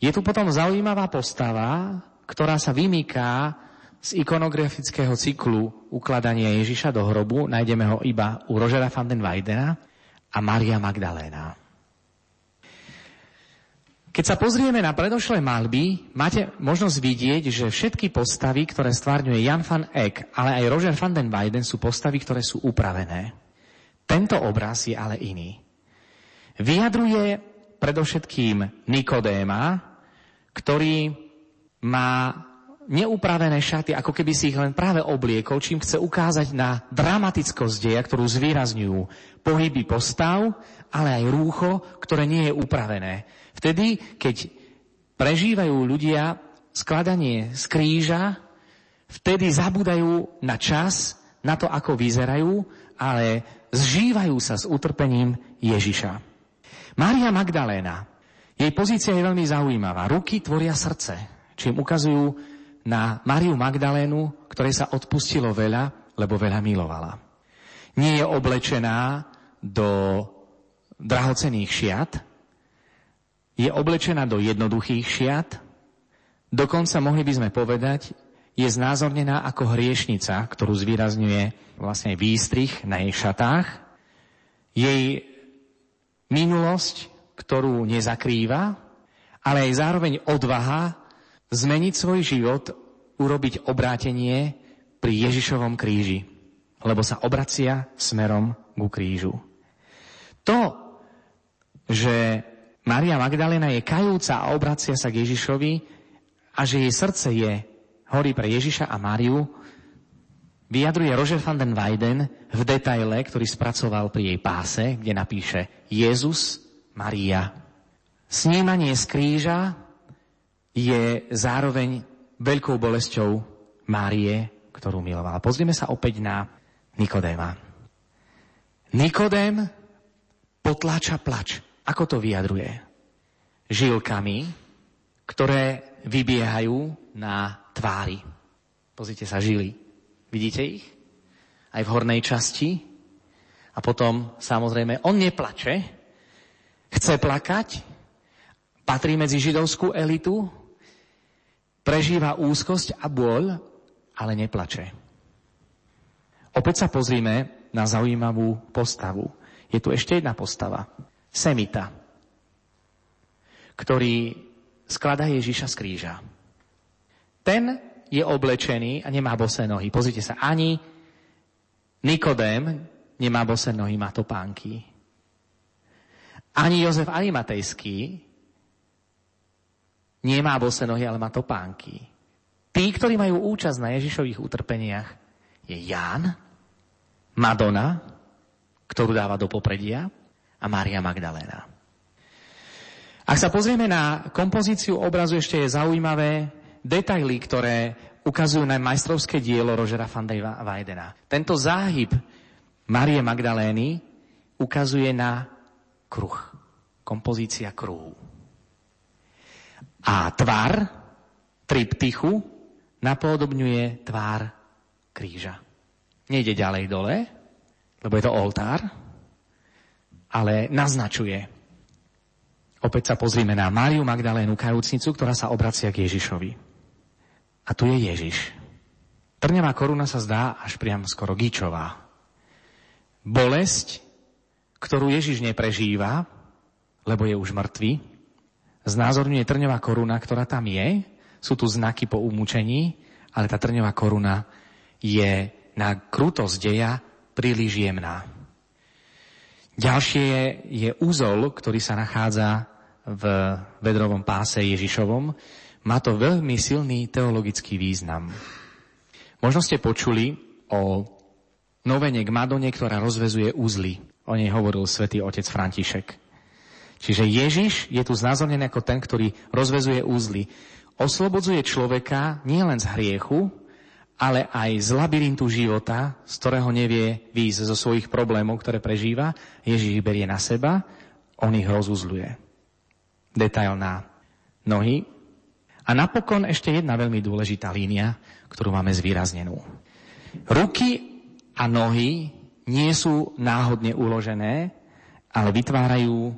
Je tu potom zaujímavá postava, ktorá sa vymýká z ikonografického cyklu ukladania Ježiša do hrobu. Nájdeme ho iba u Rožera van den Weidena a Maria Magdaléna. Keď sa pozrieme na predošlé malby, máte možnosť vidieť, že všetky postavy, ktoré stvárňuje Jan van Eck, ale aj Roger van den Weiden, sú postavy, ktoré sú upravené. Tento obraz je ale iný vyjadruje predovšetkým Nikodéma, ktorý má neupravené šaty, ako keby si ich len práve obliekol, čím chce ukázať na dramatickosť deja, ktorú zvýrazňujú pohyby postav, ale aj rúcho, ktoré nie je upravené. Vtedy, keď prežívajú ľudia skladanie z kríža, vtedy zabudajú na čas, na to, ako vyzerajú, ale zžívajú sa s utrpením Ježiša. Mária Magdaléna. Jej pozícia je veľmi zaujímavá. Ruky tvoria srdce, čím ukazujú na Mariu Magdalénu, ktorej sa odpustilo veľa, lebo veľa milovala. Nie je oblečená do drahocených šiat, je oblečená do jednoduchých šiat, dokonca mohli by sme povedať, je znázornená ako hriešnica, ktorú zvýrazňuje vlastne výstrih na jej šatách. Jej minulosť, ktorú nezakrýva, ale aj zároveň odvaha zmeniť svoj život, urobiť obrátenie pri Ježišovom kríži, lebo sa obracia smerom ku krížu. To, že Maria Magdalena je kajúca a obracia sa k Ježišovi a že jej srdce je horí pre Ježiša a Máriu, vyjadruje Roger van den Weyden v detaile, ktorý spracoval pri jej páse, kde napíše Jezus, Maria. Snímanie z kríža je zároveň veľkou bolesťou Márie, ktorú milovala. Pozrieme sa opäť na Nikodéma. Nikodém potláča plač. Ako to vyjadruje? Žilkami, ktoré vybiehajú na tvári. Pozrite sa, žily. Vidíte ich? Aj v hornej časti. A potom, samozrejme, on neplače, chce plakať, patrí medzi židovskú elitu, prežíva úzkosť a bôľ, ale neplače. Opäť sa pozrime na zaujímavú postavu. Je tu ešte jedna postava. Semita, ktorý skladá Ježiša z kríža. Ten je oblečený a nemá bosé nohy. Pozrite sa, ani Nikodém nemá bosé nohy, má topánky. Ani Jozef Arimatejský nemá bose nohy, ale má topánky. Tí, ktorí majú účasť na Ježišových utrpeniach, je Ján, Madonna, ktorú dáva do popredia, a Mária Magdaléna. Ak sa pozrieme na kompozíciu obrazu, ešte je zaujímavé detaily, ktoré ukazujú na majstrovské dielo Rožera van der Weidena. Tento záhyb Marie Magdalény ukazuje na kruh. Kompozícia kruhu. A tvar triptychu napodobňuje tvár kríža. Nejde ďalej dole, lebo je to oltár, ale naznačuje. Opäť sa pozrieme na Máriu Magdalénu kajúcnicu, ktorá sa obracia k Ježišovi. A tu je Ježiš. Trňavá koruna sa zdá až priam skoro gíčová. Bolesť, ktorú Ježiš neprežíva, lebo je už mŕtvý, znázorňuje trňová koruna, ktorá tam je. Sú tu znaky po umúčení, ale tá trňová koruna je na krutosť deja príliš jemná. Ďalšie je, je úzol, ktorý sa nachádza v vedrovom páse Ježišovom. Má to veľmi silný teologický význam. Možno ste počuli o novene k Madone, ktorá rozvezuje úzly. O nej hovoril svätý otec František. Čiže Ježiš je tu znázornený ako ten, ktorý rozvezuje úzly. Oslobodzuje človeka nielen z hriechu, ale aj z labyrintu života, z ktorého nevie výjsť zo svojich problémov, ktoré prežíva. Ježiš ich berie na seba, on ich rozuzluje. Detail na nohy. A napokon ešte jedna veľmi dôležitá línia, ktorú máme zvýraznenú. Ruky a nohy nie sú náhodne uložené, ale vytvárajú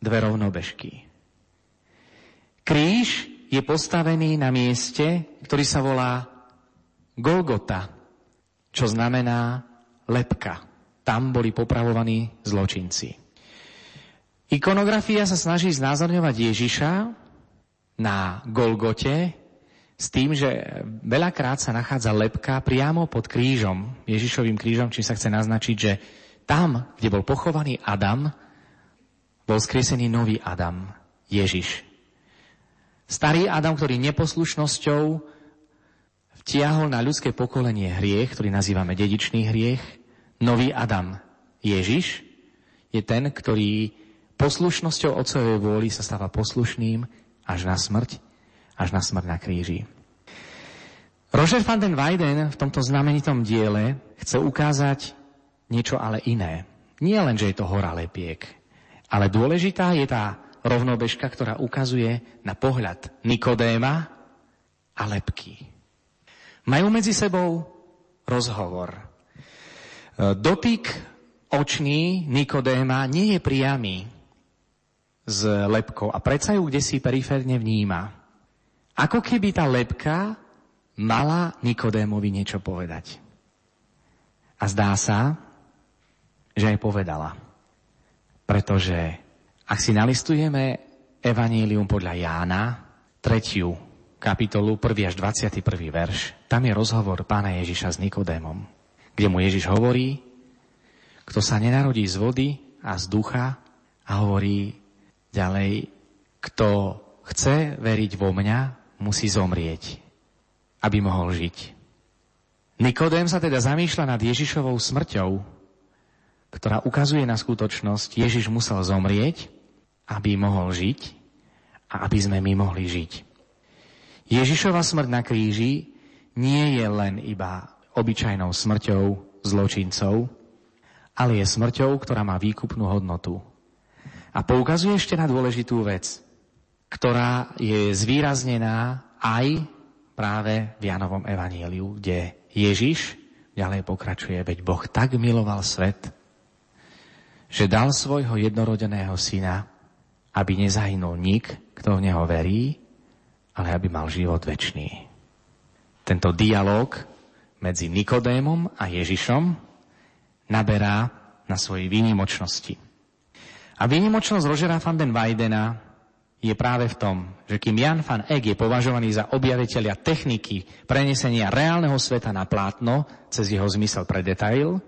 dve rovnobežky. Kríž je postavený na mieste, ktorý sa volá Golgota, čo znamená lepka. Tam boli popravovaní zločinci. Ikonografia sa snaží znázorňovať Ježiša na Golgote s tým, že veľakrát sa nachádza lepka priamo pod krížom, Ježišovým krížom, či sa chce naznačiť, že tam, kde bol pochovaný Adam, bol skriesený nový Adam, Ježiš. Starý Adam, ktorý neposlušnosťou vtiahol na ľudské pokolenie hriech, ktorý nazývame dedičný hriech. Nový Adam, Ježiš, je ten, ktorý poslušnosťou Otcovej vôli sa stáva poslušným až na smrť, až na smrť na kríži. Roger van den Weyden v tomto znamenitom diele chce ukázať niečo ale iné. Nie len, že je to hora lepiek, ale dôležitá je tá rovnobežka, ktorá ukazuje na pohľad Nikodéma a lepky. Majú medzi sebou rozhovor. E, dotyk očný Nikodéma nie je priamy s lepkou a predsa ju kde si periférne vníma. Ako keby tá lepka mala Nikodémovi niečo povedať. A zdá sa, že aj povedala. Pretože ak si nalistujeme Evanílium podľa Jána, tretiu kapitolu, 1. až 21. verš, tam je rozhovor pána Ježiša s Nikodémom, kde mu Ježiš hovorí, kto sa nenarodí z vody a z ducha a hovorí ďalej, kto chce veriť vo mňa, musí zomrieť aby mohol žiť. Nikodém sa teda zamýšľa nad Ježišovou smrťou, ktorá ukazuje na skutočnosť, Ježiš musel zomrieť, aby mohol žiť a aby sme my mohli žiť. Ježišova smrť na kríži nie je len iba obyčajnou smrťou zločincov, ale je smrťou, ktorá má výkupnú hodnotu. A poukazuje ešte na dôležitú vec, ktorá je zvýraznená aj práve v Janovom evaníliu, kde Ježiš ďalej pokračuje, veď Boh tak miloval svet, že dal svojho jednorodeného syna, aby nezahynul nik, kto v neho verí, ale aby mal život väčší. Tento dialog medzi Nikodémom a Ježišom naberá na svojej výnimočnosti. A výnimočnosť Rožera van den Weidena je práve v tom, že kým Jan van Eyck je považovaný za objaviteľa techniky prenesenia reálneho sveta na plátno cez jeho zmysel pre detail,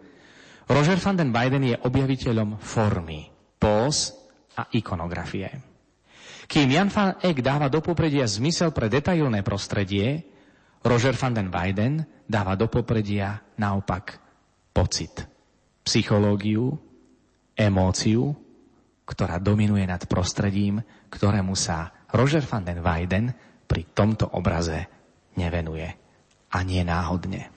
Roger van den Weyden je objaviteľom formy, pós a ikonografie. Kým Jan van Eyck dáva do popredia zmysel pre detailné prostredie, Roger van den Weyden dáva do popredia naopak pocit, psychológiu, emóciu, ktorá dominuje nad prostredím, ktorému sa Roger van den Weyden pri tomto obraze nevenuje. A nie náhodne.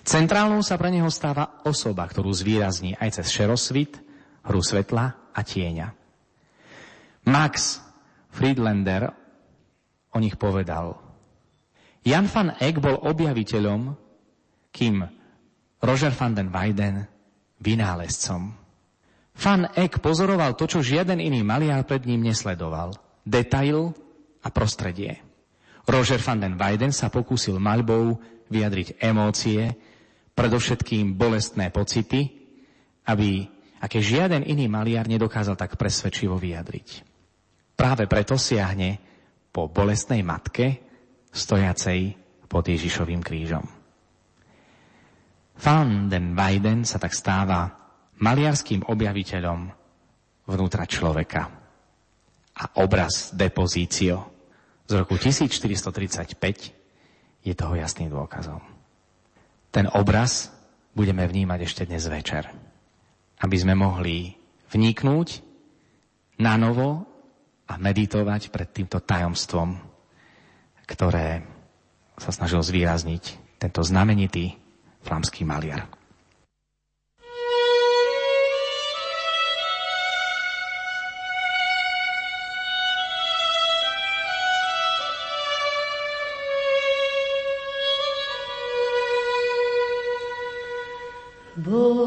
Centrálnou sa pre neho stáva osoba, ktorú zvýrazní aj cez šerosvit, hru svetla a tieňa. Max Friedlander o nich povedal, Jan van Eyck bol objaviteľom, kým Roger van den Weyden vynálezcom. Fan Eck pozoroval to, čo žiaden iný maliar pred ním nesledoval. Detail a prostredie. Roger van den Weyden sa pokúsil maľbou vyjadriť emócie, predovšetkým bolestné pocity, aby aké žiaden iný maliar nedokázal tak presvedčivo vyjadriť. Práve preto siahne po bolestnej matke, stojacej pod Ježišovým krížom. Van den Weyden sa tak stáva maliarským objaviteľom vnútra človeka. A obraz depozício z roku 1435 je toho jasným dôkazom. Ten obraz budeme vnímať ešte dnes večer, aby sme mohli vniknúť na novo a meditovať pred týmto tajomstvom, ktoré sa snažil zvýrazniť tento znamenitý flamský maliar. Boy.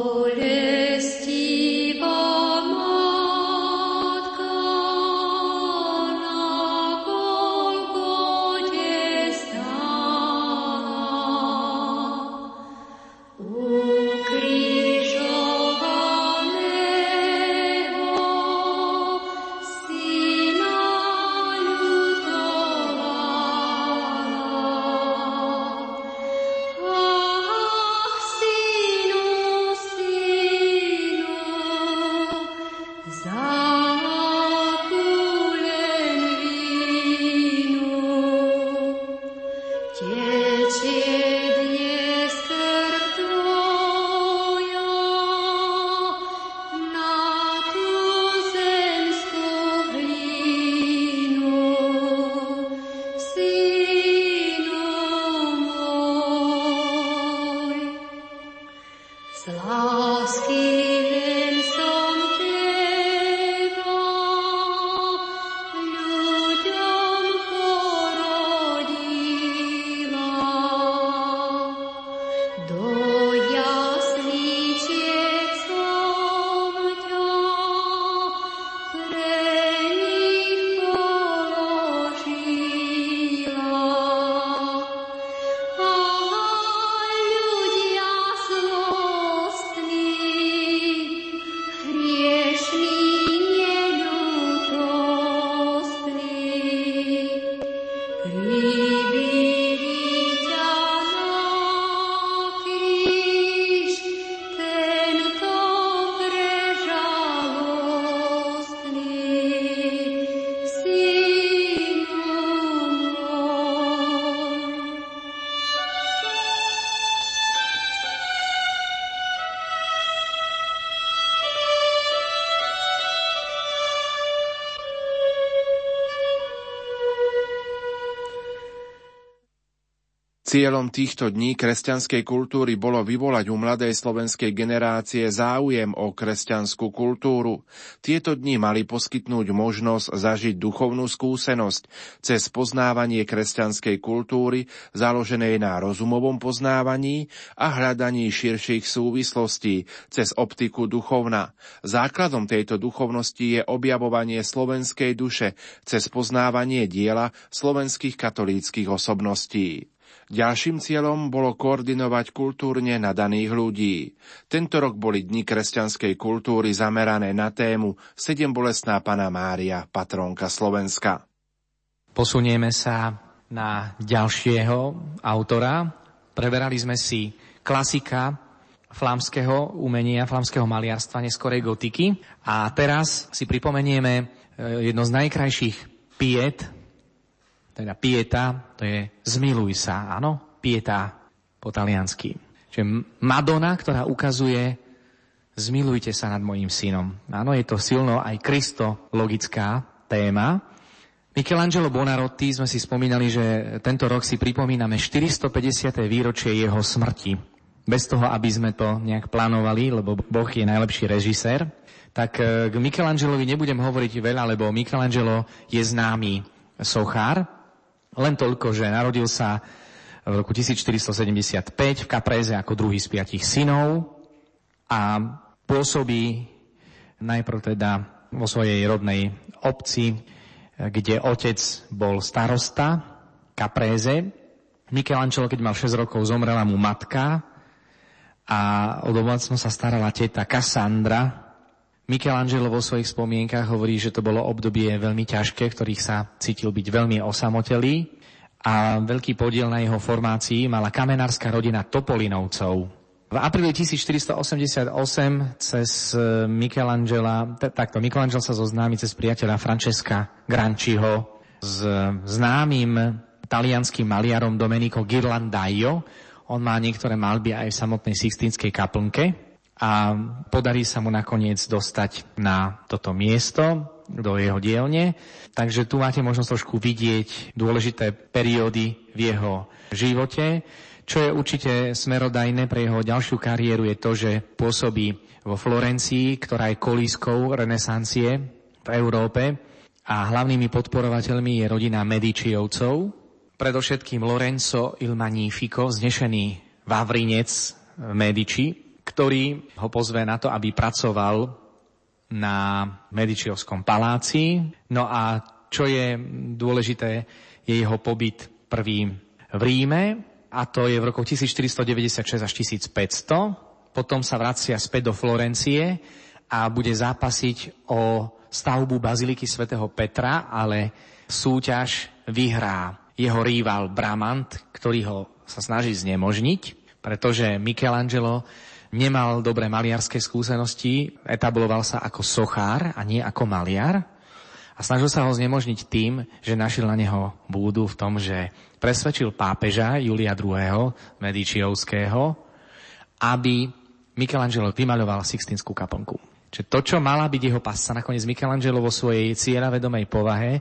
Cieľom týchto dní kresťanskej kultúry bolo vyvolať u mladej slovenskej generácie záujem o kresťanskú kultúru. Tieto dni mali poskytnúť možnosť zažiť duchovnú skúsenosť cez poznávanie kresťanskej kultúry založenej na rozumovom poznávaní a hľadaní širších súvislostí cez optiku duchovna. Základom tejto duchovnosti je objavovanie slovenskej duše cez poznávanie diela slovenských katolíckých osobností. Ďalším cieľom bolo koordinovať kultúrne nadaných ľudí. Tento rok boli Dni kresťanskej kultúry zamerané na tému Sedem bolestná Pana Mária, patrónka Slovenska. Posunieme sa na ďalšieho autora. Preberali sme si klasika flámskeho umenia, flámskeho maliarstva, neskorej gotiky. A teraz si pripomenieme eh, jedno z najkrajších piet teda pieta, to je zmiluj sa, áno, pieta po taliansky. Čiže Madonna, ktorá ukazuje zmilujte sa nad mojim synom. Áno, je to silno aj kristologická téma. Michelangelo Bonarotti, sme si spomínali, že tento rok si pripomíname 450. výročie jeho smrti. Bez toho, aby sme to nejak plánovali, lebo Boh je najlepší režisér. Tak eh, k Michelangelovi nebudem hovoriť veľa, lebo Michelangelo je známy sochár, len toľko, že narodil sa v roku 1475 v Kapréze ako druhý z piatich synov a pôsobí najprv teda vo svojej rodnej obci, kde otec bol starosta Kapréze. Michelangelo, keď mal 6 rokov, zomrela mu matka a o domácnosť sa starala teta Cassandra, Michelangelo vo svojich spomienkach hovorí, že to bolo obdobie veľmi ťažké, v ktorých sa cítil byť veľmi osamotelý a veľký podiel na jeho formácii mala kamenárska rodina Topolinovcov. V apríli 1488 cez e, Michelangela, takto Michelangelo sa zoznámi cez priateľa Francesca Grančiho s známym talianským maliarom Domenico Ghirlandaio. On má niektoré malby aj v samotnej Sixtínskej kaplnke a podarí sa mu nakoniec dostať na toto miesto, do jeho dielne. Takže tu máte možnosť trošku vidieť dôležité periódy v jeho živote. Čo je určite smerodajné pre jeho ďalšiu kariéru je to, že pôsobí vo Florencii, ktorá je kolískou renesancie v Európe a hlavnými podporovateľmi je rodina Medičiovcov, predovšetkým Lorenzo il Magnifico, znešený Vavrinec Medici, ktorý ho pozve na to, aby pracoval na Medičiovskom paláci. No a čo je dôležité, je jeho pobyt prvý v Ríme, a to je v roku 1496 až 1500. Potom sa vracia späť do Florencie a bude zápasiť o stavbu baziliky svätého Petra, ale súťaž vyhrá jeho rival Bramant, ktorý ho sa snaží znemožniť, pretože Michelangelo nemal dobré maliarské skúsenosti, etabloval sa ako sochár a nie ako maliar a snažil sa ho znemožniť tým, že našiel na neho búdu v tom, že presvedčil pápeža Julia II. Medičiovského, aby Michelangelo vymaľoval Sixtinskú kaplnku. Čiže to, čo mala byť jeho pasca, nakoniec Michelangelo vo svojej cieľavedomej povahe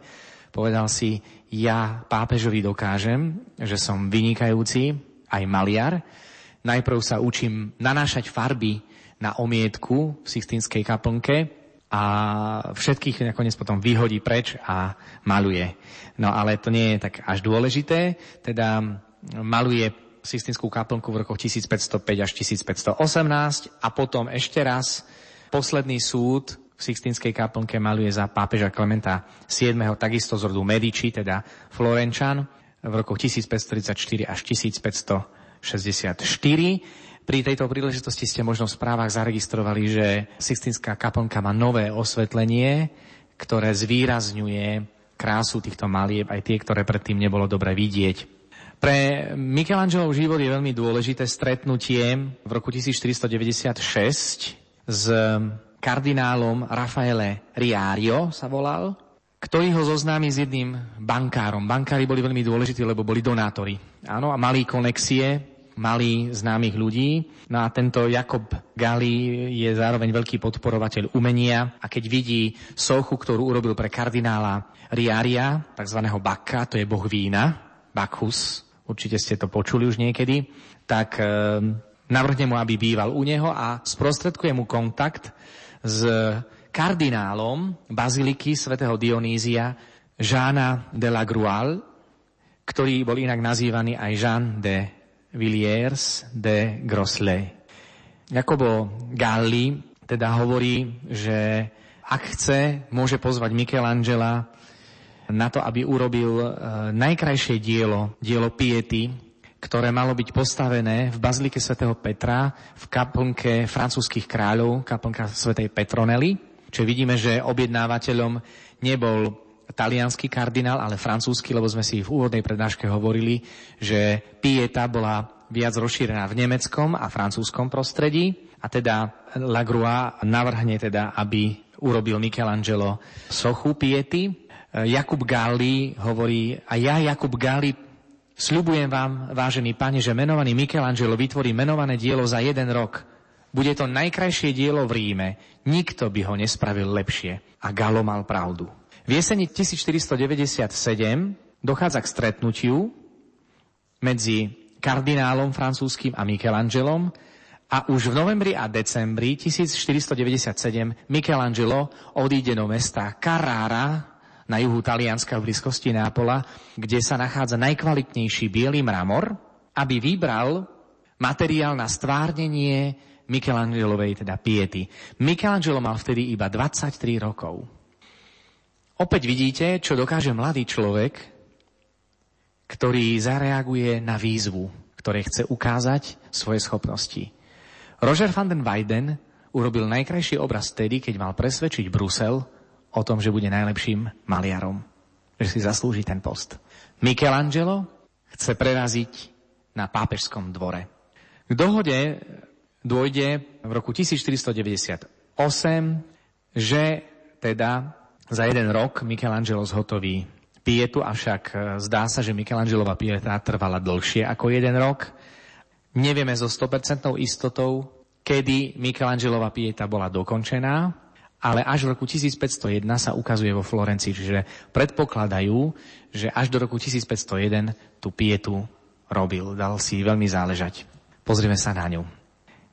povedal si, ja pápežovi dokážem, že som vynikajúci aj maliar, Najprv sa učím nanášať farby na omietku v Sixtínskej kaplnke a všetkých nakoniec potom vyhodí preč a maluje. No ale to nie je tak až dôležité, teda maluje Sixtínskú kaplnku v rokoch 1505 až 1518 a potom ešte raz posledný súd v Sixtínskej kaplnke maluje za pápeža Klementa VII. takisto z rodu Medici, teda Florenčan, v rokoch 1534 až 1500 64. Pri tejto príležitosti ste možno v správach zaregistrovali, že Sixtinská kaplnka má nové osvetlenie, ktoré zvýrazňuje krásu týchto malieb, aj tie, ktoré predtým nebolo dobre vidieť. Pre Michelangelov život je veľmi dôležité stretnutie v roku 1496 s kardinálom Rafaele Riario sa volal, ktorý ho zoznámi s jedným bankárom. Bankári boli veľmi dôležití, lebo boli donátori. Áno, a mali konexie malý známych ľudí. No a tento Jakob Gali je zároveň veľký podporovateľ umenia a keď vidí sochu, ktorú urobil pre kardinála Riaria, tzv. Bakka, to je boh vína, Bacchus, určite ste to počuli už niekedy, tak e, navrhne mu, aby býval u neho a sprostredkuje mu kontakt s kardinálom baziliky svätého Dionýzia Žána de la Grual, ktorý bol inak nazývaný aj Jean de Villiers de Groslet. Jakobo Galli teda hovorí, že ak chce, môže pozvať Michelangela na to, aby urobil e, najkrajšie dielo, dielo Piety, ktoré malo byť postavené v bazilike svätého Petra v kaplnke francúzskych kráľov, kaplnka svätej Petronely. Čiže vidíme, že objednávateľom nebol talianský kardinál, ale francúzsky, lebo sme si v úvodnej prednáške hovorili, že Pieta bola viac rozšírená v nemeckom a francúzskom prostredí a teda Lagrua navrhne teda, aby urobil Michelangelo sochu Piety. Jakub Galli hovorí, a ja Jakub Galli Sľubujem vám, vážený pane, že menovaný Michelangelo vytvorí menované dielo za jeden rok. Bude to najkrajšie dielo v Ríme. Nikto by ho nespravil lepšie. A Galo mal pravdu. V jeseni 1497 dochádza k stretnutiu medzi kardinálom francúzským a Michelangelom a už v novembri a decembri 1497 Michelangelo odíde do mesta Carrara na juhu Talianska v blízkosti Nápola, kde sa nachádza najkvalitnejší biely mramor, aby vybral materiál na stvárnenie Michelangelovej, teda piety. Michelangelo mal vtedy iba 23 rokov. Opäť vidíte, čo dokáže mladý človek, ktorý zareaguje na výzvu, ktoré chce ukázať svoje schopnosti. Roger van den Weyden urobil najkrajší obraz vtedy, keď mal presvedčiť Brusel, o tom, že bude najlepším maliarom, že si zaslúži ten post. Michelangelo chce preraziť na pápežskom dvore. K dohode dôjde v roku 1498, že teda za jeden rok Michelangelo zhotoví pietu, avšak e, zdá sa, že Michelangelova pieta trvala dlhšie ako jeden rok. Nevieme so 100% istotou, kedy Michelangelova pieta bola dokončená, ale až v roku 1501 sa ukazuje vo Florencii, čiže predpokladajú, že až do roku 1501 tú pietu robil, dal si veľmi záležať. Pozrieme sa na ňu.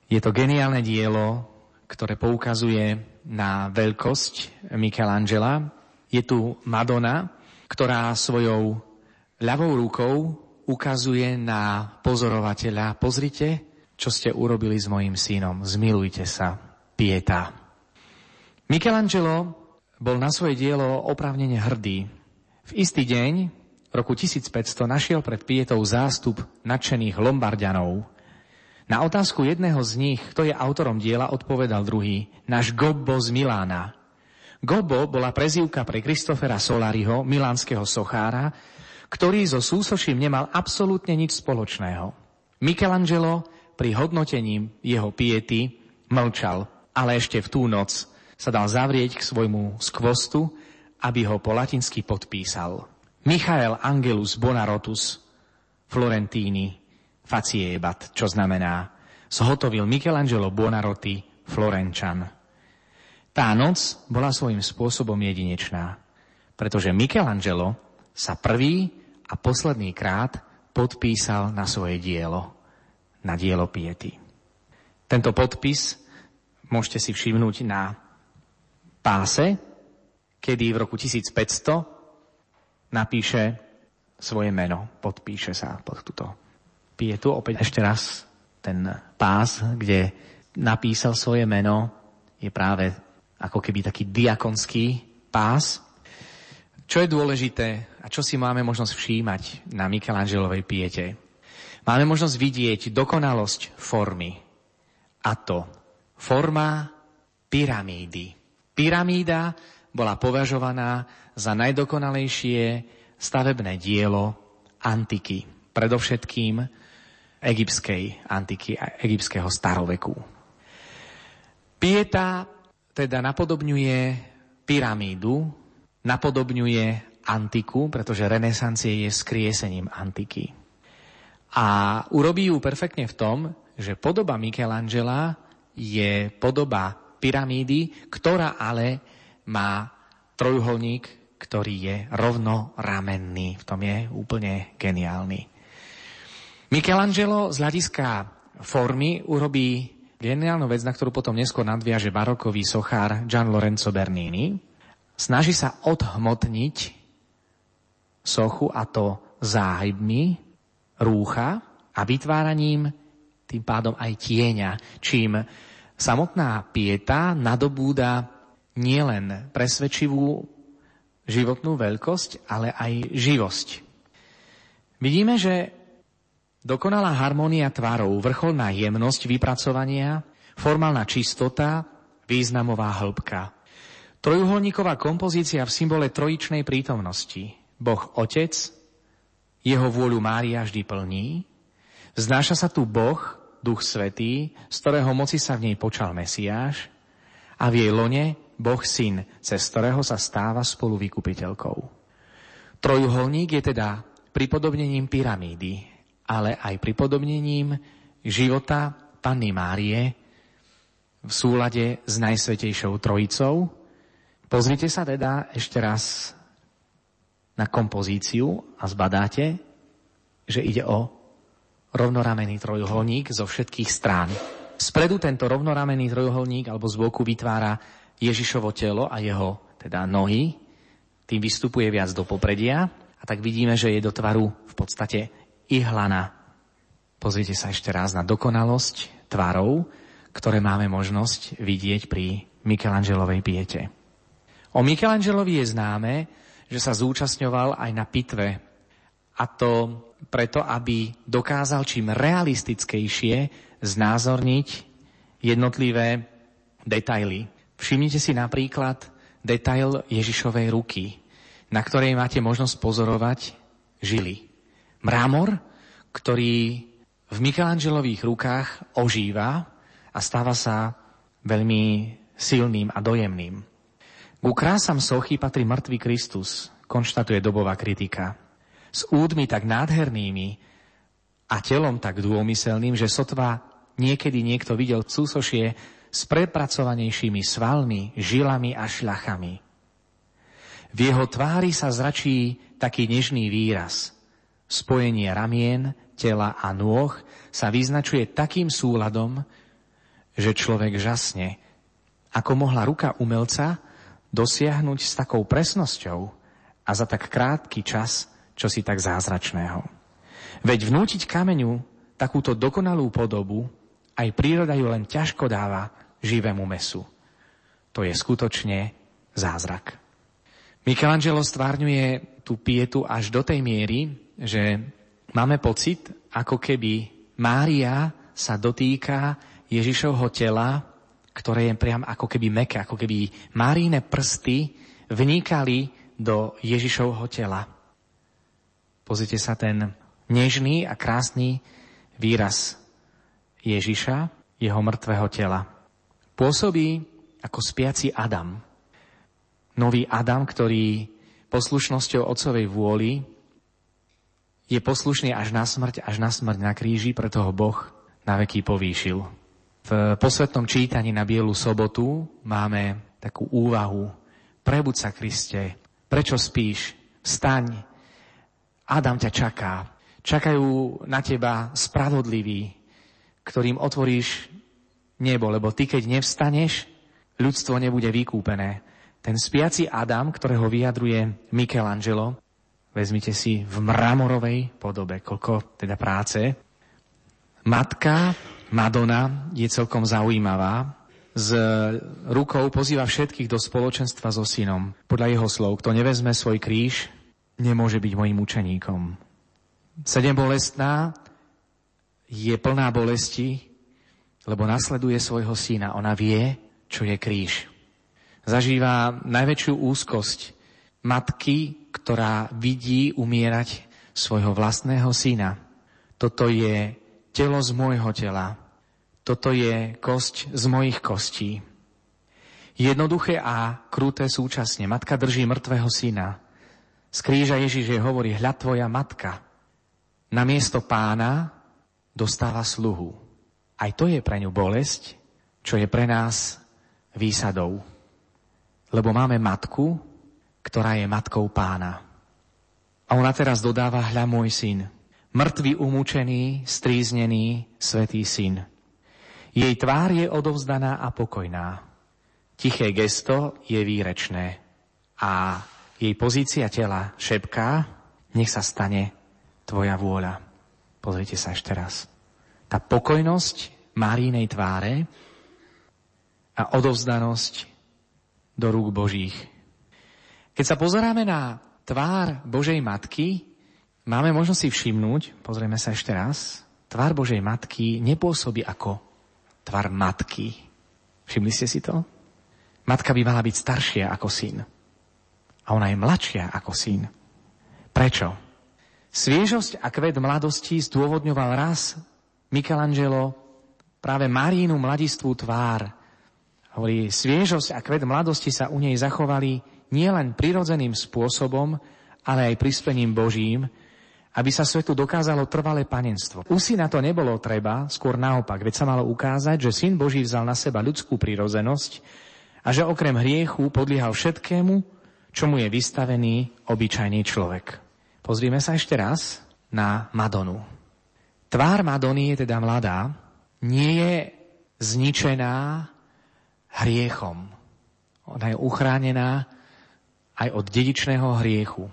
Je to geniálne dielo, ktoré poukazuje na veľkosť Michelangela. Je tu Madonna, ktorá svojou ľavou rukou ukazuje na pozorovateľa. Pozrite, čo ste urobili s mojim synom. Zmilujte sa. Pieta. Michelangelo bol na svoje dielo oprávnene hrdý. V istý deň, roku 1500, našiel pred Pietou zástup nadšených Lombardianov. Na otázku jedného z nich, kto je autorom diela, odpovedal druhý, náš Gobbo z Milána. Gobbo bola prezývka pre Kristofera Solariho, milánskeho sochára, ktorý so súsoším nemal absolútne nič spoločného. Michelangelo pri hodnotení jeho piety mlčal, ale ešte v tú noc sa dal zavrieť k svojmu skvostu, aby ho po latinsky podpísal. Michael Angelus Bonarotus Florentini Faciebat, čo znamená zhotovil Michelangelo Bonarotti Florenčan. Tá noc bola svojím spôsobom jedinečná, pretože Michelangelo sa prvý a posledný krát podpísal na svoje dielo, na dielo Piety. Tento podpis môžete si všimnúť na páse, kedy v roku 1500 napíše svoje meno, podpíše sa pod túto pietu. Opäť ešte raz ten pás, kde napísal svoje meno, je práve ako keby taký diakonský pás. Čo je dôležité a čo si máme možnosť všímať na Michelangelovej piete? Máme možnosť vidieť dokonalosť formy. A to forma pyramídy. Pyramída bola považovaná za najdokonalejšie stavebné dielo antiky, predovšetkým egyptskej antiky a egyptského staroveku. Pieta teda napodobňuje pyramídu, napodobňuje antiku, pretože renesancie je skriesením antiky. A urobí ju perfektne v tom, že podoba Michelangela je podoba pyramídy, ktorá ale má trojuholník, ktorý je rovnoramenný. V tom je úplne geniálny. Michelangelo z hľadiska formy urobí geniálnu vec, na ktorú potom neskôr nadviaže barokový sochár Gian Lorenzo Bernini. Snaží sa odhmotniť sochu a to záhybmi rúcha a vytváraním tým pádom aj tieňa, čím samotná pieta nadobúda nielen presvedčivú životnú veľkosť, ale aj živosť. Vidíme, že dokonalá harmónia tvarov, vrcholná jemnosť vypracovania, formálna čistota, významová hĺbka. Trojuholníková kompozícia v symbole trojičnej prítomnosti. Boh Otec, jeho vôľu Mária vždy plní, znáša sa tu Boh, Duch Svetý, z ktorého moci sa v nej počal Mesiáš a v jej lone Boh Syn, cez ktorého sa stáva spolu vykupiteľkou. Trojuholník je teda pripodobnením pyramídy, ale aj pripodobnením života Panny Márie v súlade s Najsvetejšou Trojicou. Pozrite sa teda ešte raz na kompozíciu a zbadáte, že ide o rovnoramený trojuholník zo všetkých strán. Spredu tento rovnoramený trojuholník alebo z boku vytvára Ježišovo telo a jeho teda nohy. Tým vystupuje viac do popredia a tak vidíme, že je do tvaru v podstate ihlana. Pozrite sa ešte raz na dokonalosť tvarov, ktoré máme možnosť vidieť pri Michelangelovej piete. O Michelangelovi je známe, že sa zúčastňoval aj na pitve. A to preto, aby dokázal čím realistickejšie znázorniť jednotlivé detaily. Všimnite si napríklad detail Ježišovej ruky, na ktorej máte možnosť pozorovať žily. Mrámor, ktorý v Michelangelových rukách ožíva a stáva sa veľmi silným a dojemným. Ku krásam sochy patrí mŕtvý Kristus, konštatuje dobová kritika s údmi tak nádhernými a telom tak dômyselným, že sotva niekedy niekto videl cúsošie s prepracovanejšími svalmi, žilami a šľachami. V jeho tvári sa zračí taký nežný výraz. Spojenie ramien, tela a nôh sa vyznačuje takým súladom, že človek žasne, ako mohla ruka umelca dosiahnuť s takou presnosťou a za tak krátky čas čo si tak zázračného. Veď vnútiť kameňu takúto dokonalú podobu aj príroda ju len ťažko dáva živému mesu. To je skutočne zázrak. Michelangelo stvárňuje tú pietu až do tej miery, že máme pocit, ako keby Mária sa dotýka Ježišovho tela, ktoré je priam ako keby meké, ako keby Máríne prsty vnikali do Ježišovho tela. Pozrite sa ten nežný a krásny výraz Ježiša, jeho mŕtvého tela. Pôsobí ako spiaci Adam. Nový Adam, ktorý poslušnosťou otcovej vôli je poslušný až na smrť, až na smrť na kríži, preto ho Boh na veky povýšil. V posvetnom čítaní na Bielu sobotu máme takú úvahu. Prebud sa, Kriste, prečo spíš? Staň, Adam ťa čaká. Čakajú na teba spravodliví, ktorým otvoríš nebo, lebo ty, keď nevstaneš, ľudstvo nebude vykúpené. Ten spiaci Adam, ktorého vyjadruje Michelangelo, vezmite si v mramorovej podobe, koľko teda práce. Matka Madonna je celkom zaujímavá. Z rukou pozýva všetkých do spoločenstva so synom. Podľa jeho slov, kto nevezme svoj kríž, nemôže byť mojim učeníkom. Sedem bolestná je plná bolesti, lebo nasleduje svojho syna. Ona vie, čo je kríž. Zažíva najväčšiu úzkosť matky, ktorá vidí umierať svojho vlastného syna. Toto je telo z môjho tela. Toto je kosť z mojich kostí. Jednoduché a kruté súčasne. Matka drží mŕtvého syna. Z kríža Ježiš je hovorí, hľad tvoja matka. Na miesto pána dostáva sluhu. Aj to je pre ňu bolesť, čo je pre nás výsadou. Lebo máme matku, ktorá je matkou pána. A ona teraz dodáva, hľa môj syn. mŕtvy umúčený, stríznený, svetý syn. Jej tvár je odovzdaná a pokojná. Tiché gesto je výrečné a jej pozícia tela šepká, nech sa stane tvoja vôľa. Pozrite sa ešte raz. Tá pokojnosť Márínej tváre a odovzdanosť do rúk Božích. Keď sa pozeráme na tvár Božej Matky, máme možnosť si všimnúť, pozrieme sa ešte raz, tvár Božej Matky nepôsobí ako tvár matky. Všimli ste si to? Matka by mala byť staršia ako syn. A ona je mladšia ako syn. Prečo? Sviežosť a kvet mladosti zdôvodňoval raz Michelangelo práve Marínu mladistvú tvár, Hovorí, sviežosť a kvet mladosti sa u nej zachovali nielen prirodzeným spôsobom, ale aj prispením Božím, aby sa svetu dokázalo trvalé panenstvo. U syna to nebolo treba, skôr naopak, veď sa malo ukázať, že syn Boží vzal na seba ľudskú prírodzenosť a že okrem hriechu podliehal všetkému, čomu je vystavený obyčajný človek. Pozrieme sa ešte raz na Madonu. Tvár Madony je teda mladá, nie je zničená hriechom. Ona je uchránená aj od dedičného hriechu,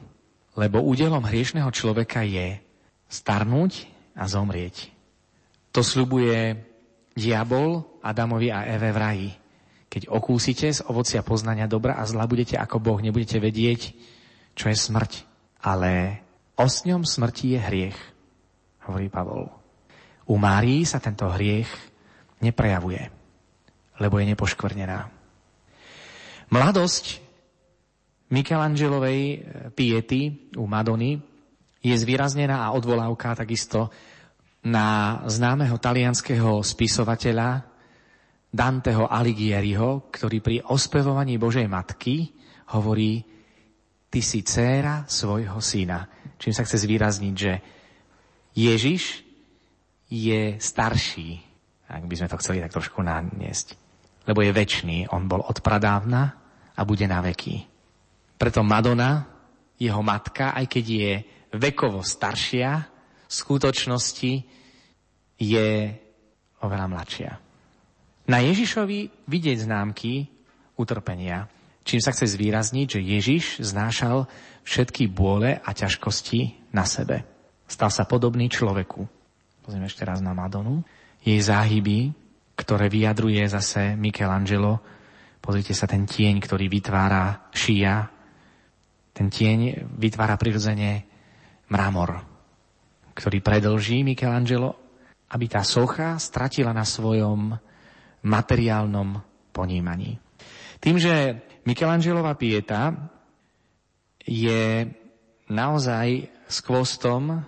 lebo údelom hriešného človeka je starnúť a zomrieť. To sľubuje diabol Adamovi a Eve v raji. Keď okúsite z ovocia poznania dobra a zla, budete ako Boh, nebudete vedieť, čo je smrť. Ale osňom smrti je hriech, hovorí Pavol. U Márii sa tento hriech neprejavuje lebo je nepoškvrnená. Mladosť Michelangelovej eh, piety u Madony je zvýraznená a odvolávka takisto na známeho talianského spisovateľa Danteho Alighieriho, ktorý pri ospevovaní Božej Matky hovorí ty si dcéra svojho syna. Čím sa chce zvýrazniť, že Ježiš je starší, ak by sme to chceli tak trošku naniesť lebo je väčší. On bol od pradávna a bude na veky. Preto Madonna, jeho matka, aj keď je vekovo staršia, v skutočnosti je oveľa mladšia. Na Ježišovi vidieť známky utrpenia, čím sa chce zvýrazniť, že Ježiš znášal všetky bôle a ťažkosti na sebe. Stal sa podobný človeku. Pozrieme ešte raz na Madonu. Jej záhyby ktoré vyjadruje zase Michelangelo. Pozrite sa, ten tieň, ktorý vytvára šia, ten tieň vytvára prirodzene mramor, ktorý predlží Michelangelo, aby tá socha stratila na svojom materiálnom ponímaní. Tým, že Michelangelova pieta je naozaj skvostom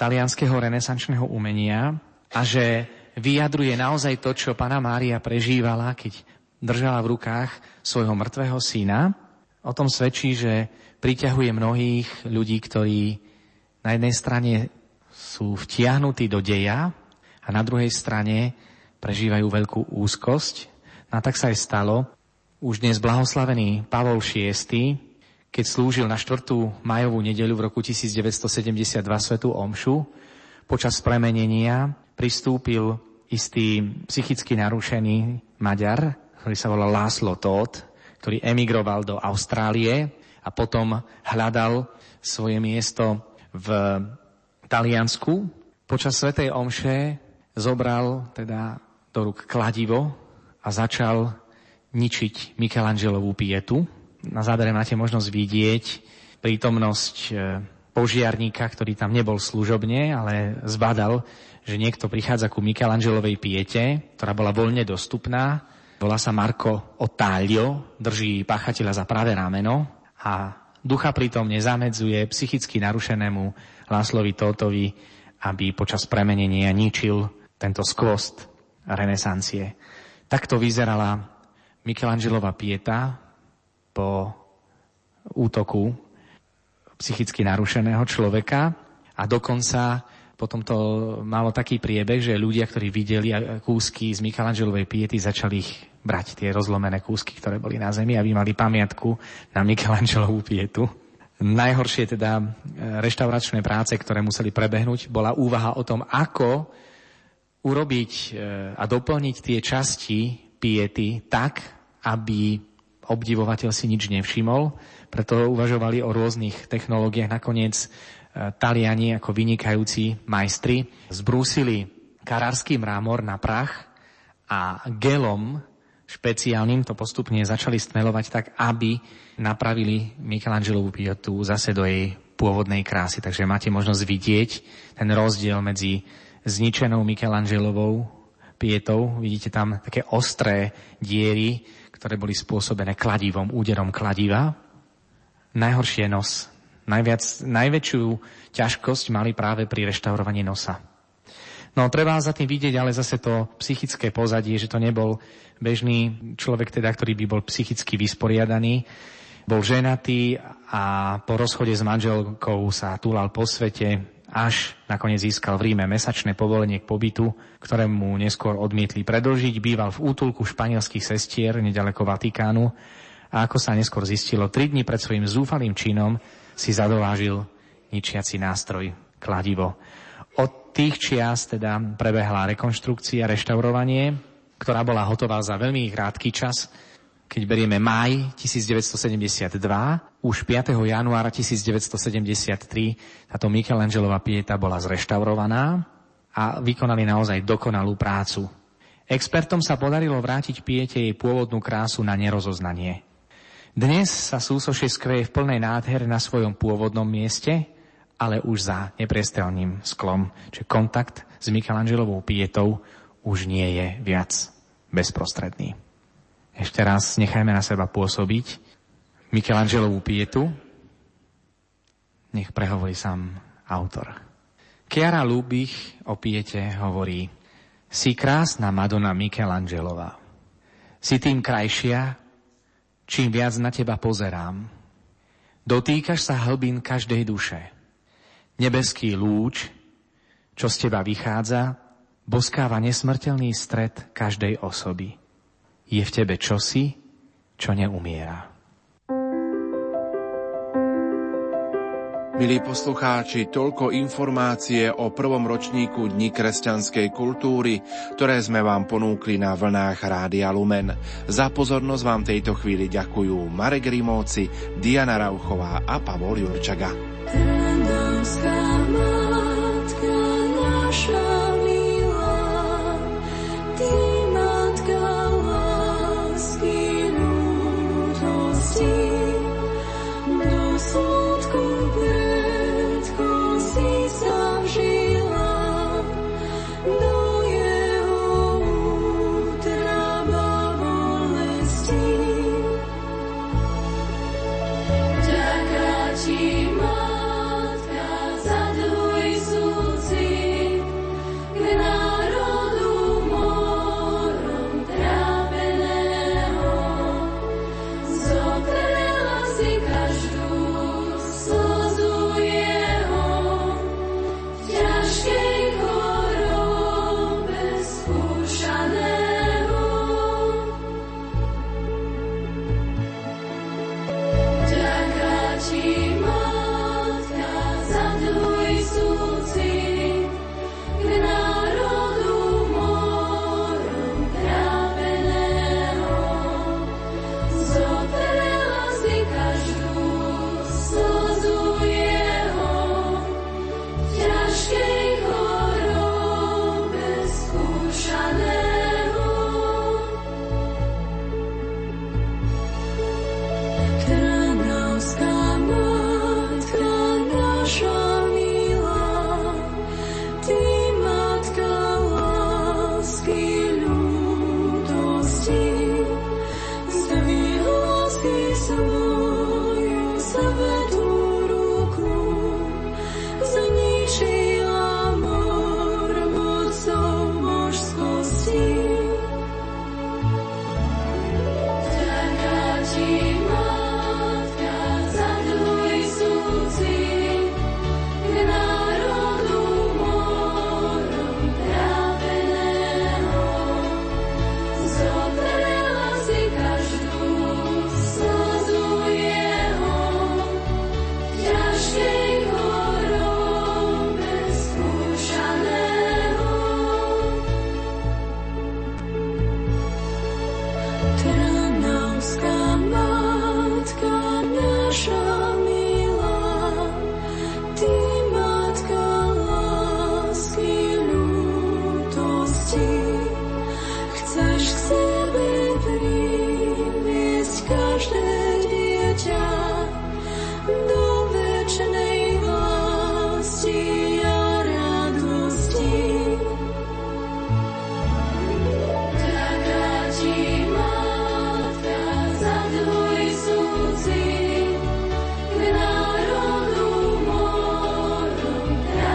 talianského renesančného umenia a že vyjadruje naozaj to, čo pána Mária prežívala, keď držala v rukách svojho mŕtvého syna. O tom svedčí, že priťahuje mnohých ľudí, ktorí na jednej strane sú vtiahnutí do deja a na druhej strane prežívajú veľkú úzkosť. No a tak sa aj stalo. Už dnes blahoslavený Pavol VI, keď slúžil na 4. majovú nedeľu v roku 1972 svetu Omšu, počas premenenia pristúpil istý psychicky narušený Maďar, ktorý sa volal Láslo Todd, ktorý emigroval do Austrálie a potom hľadal svoje miesto v Taliansku. Počas Svetej Omše zobral teda do rúk kladivo a začal ničiť Michelangelovú pietu. Na zádere máte možnosť vidieť prítomnosť e, požiarníka, ktorý tam nebol služobne, ale zbadal, že niekto prichádza ku Michelangelovej piete, ktorá bola voľne dostupná. Volá sa Marko Otaglio, drží páchateľa za pravé rameno a ducha pritom nezamedzuje psychicky narušenému Láslovi Tótovi, aby počas premenenia ničil tento skvost renesancie. Takto vyzerala Michelangelova pieta po útoku psychicky narušeného človeka a dokonca potom to malo taký priebeh, že ľudia, ktorí videli kúsky z Michelangelovej piety, začali ich brať, tie rozlomené kúsky, ktoré boli na zemi, aby mali pamiatku na Michelangelovú pietu. Najhoršie teda e, reštauračné práce, ktoré museli prebehnúť, bola úvaha o tom, ako urobiť e, a doplniť tie časti piety tak, aby obdivovateľ si nič nevšimol. Preto uvažovali o rôznych technológiách. Nakoniec e, Taliani ako vynikajúci majstri zbrúsili karársky mramor na prach a gelom špeciálnym to postupne začali stmelovať tak, aby napravili Michelangelovú pietu zase do jej pôvodnej krásy. Takže máte možnosť vidieť ten rozdiel medzi zničenou Michelangelovou pietou. Vidíte tam také ostré diery, ktoré boli spôsobené kladivom, úderom kladiva. Najhoršie nos. Najviac, najväčšiu ťažkosť mali práve pri reštaurovaní nosa. No treba za tým vidieť ale zase to psychické pozadie, že to nebol bežný človek, teda, ktorý by bol psychicky vysporiadaný. Bol ženatý a po rozchode s manželkou sa túlal po svete, až nakoniec získal v Ríme mesačné povolenie k pobytu, ktoré mu neskôr odmietli predlžiť. Býval v útulku španielských sestier nedaleko Vatikánu a ako sa neskôr zistilo, tri dni pred svojim zúfalým činom si zadovážil ničiaci nástroj kladivo. Tých čias teda prebehla rekonštrukcia, reštaurovanie, ktorá bola hotová za veľmi krátky čas. Keď berieme maj 1972, už 5. januára 1973 táto Michelangelová pieta bola zreštaurovaná a vykonali naozaj dokonalú prácu. Expertom sa podarilo vrátiť piete jej pôvodnú krásu na nerozoznanie. Dnes sa súsošie skveje v plnej nádhere na svojom pôvodnom mieste, ale už za nepriestelným sklom. Čiže kontakt s Michelangelovou pietou už nie je viac bezprostredný. Ešte raz nechajme na seba pôsobiť Michelangelovú pietu. Nech prehovorí sám autor. Chiara Lubich o piete hovorí Si krásna Madonna Michelangelová. Si tým krajšia, čím viac na teba pozerám. Dotýkaš sa hlbín každej duše nebeský lúč, čo z teba vychádza, boskáva nesmrteľný stred každej osoby. Je v tebe čosi, čo neumiera. Milí poslucháči, toľko informácie o prvom ročníku Dni kresťanskej kultúry, ktoré sme vám ponúkli na vlnách Rádia Lumen. Za pozornosť vám tejto chvíli ďakujú Marek Rimóci, Diana Rauchová a Pavol Jurčaga. sky.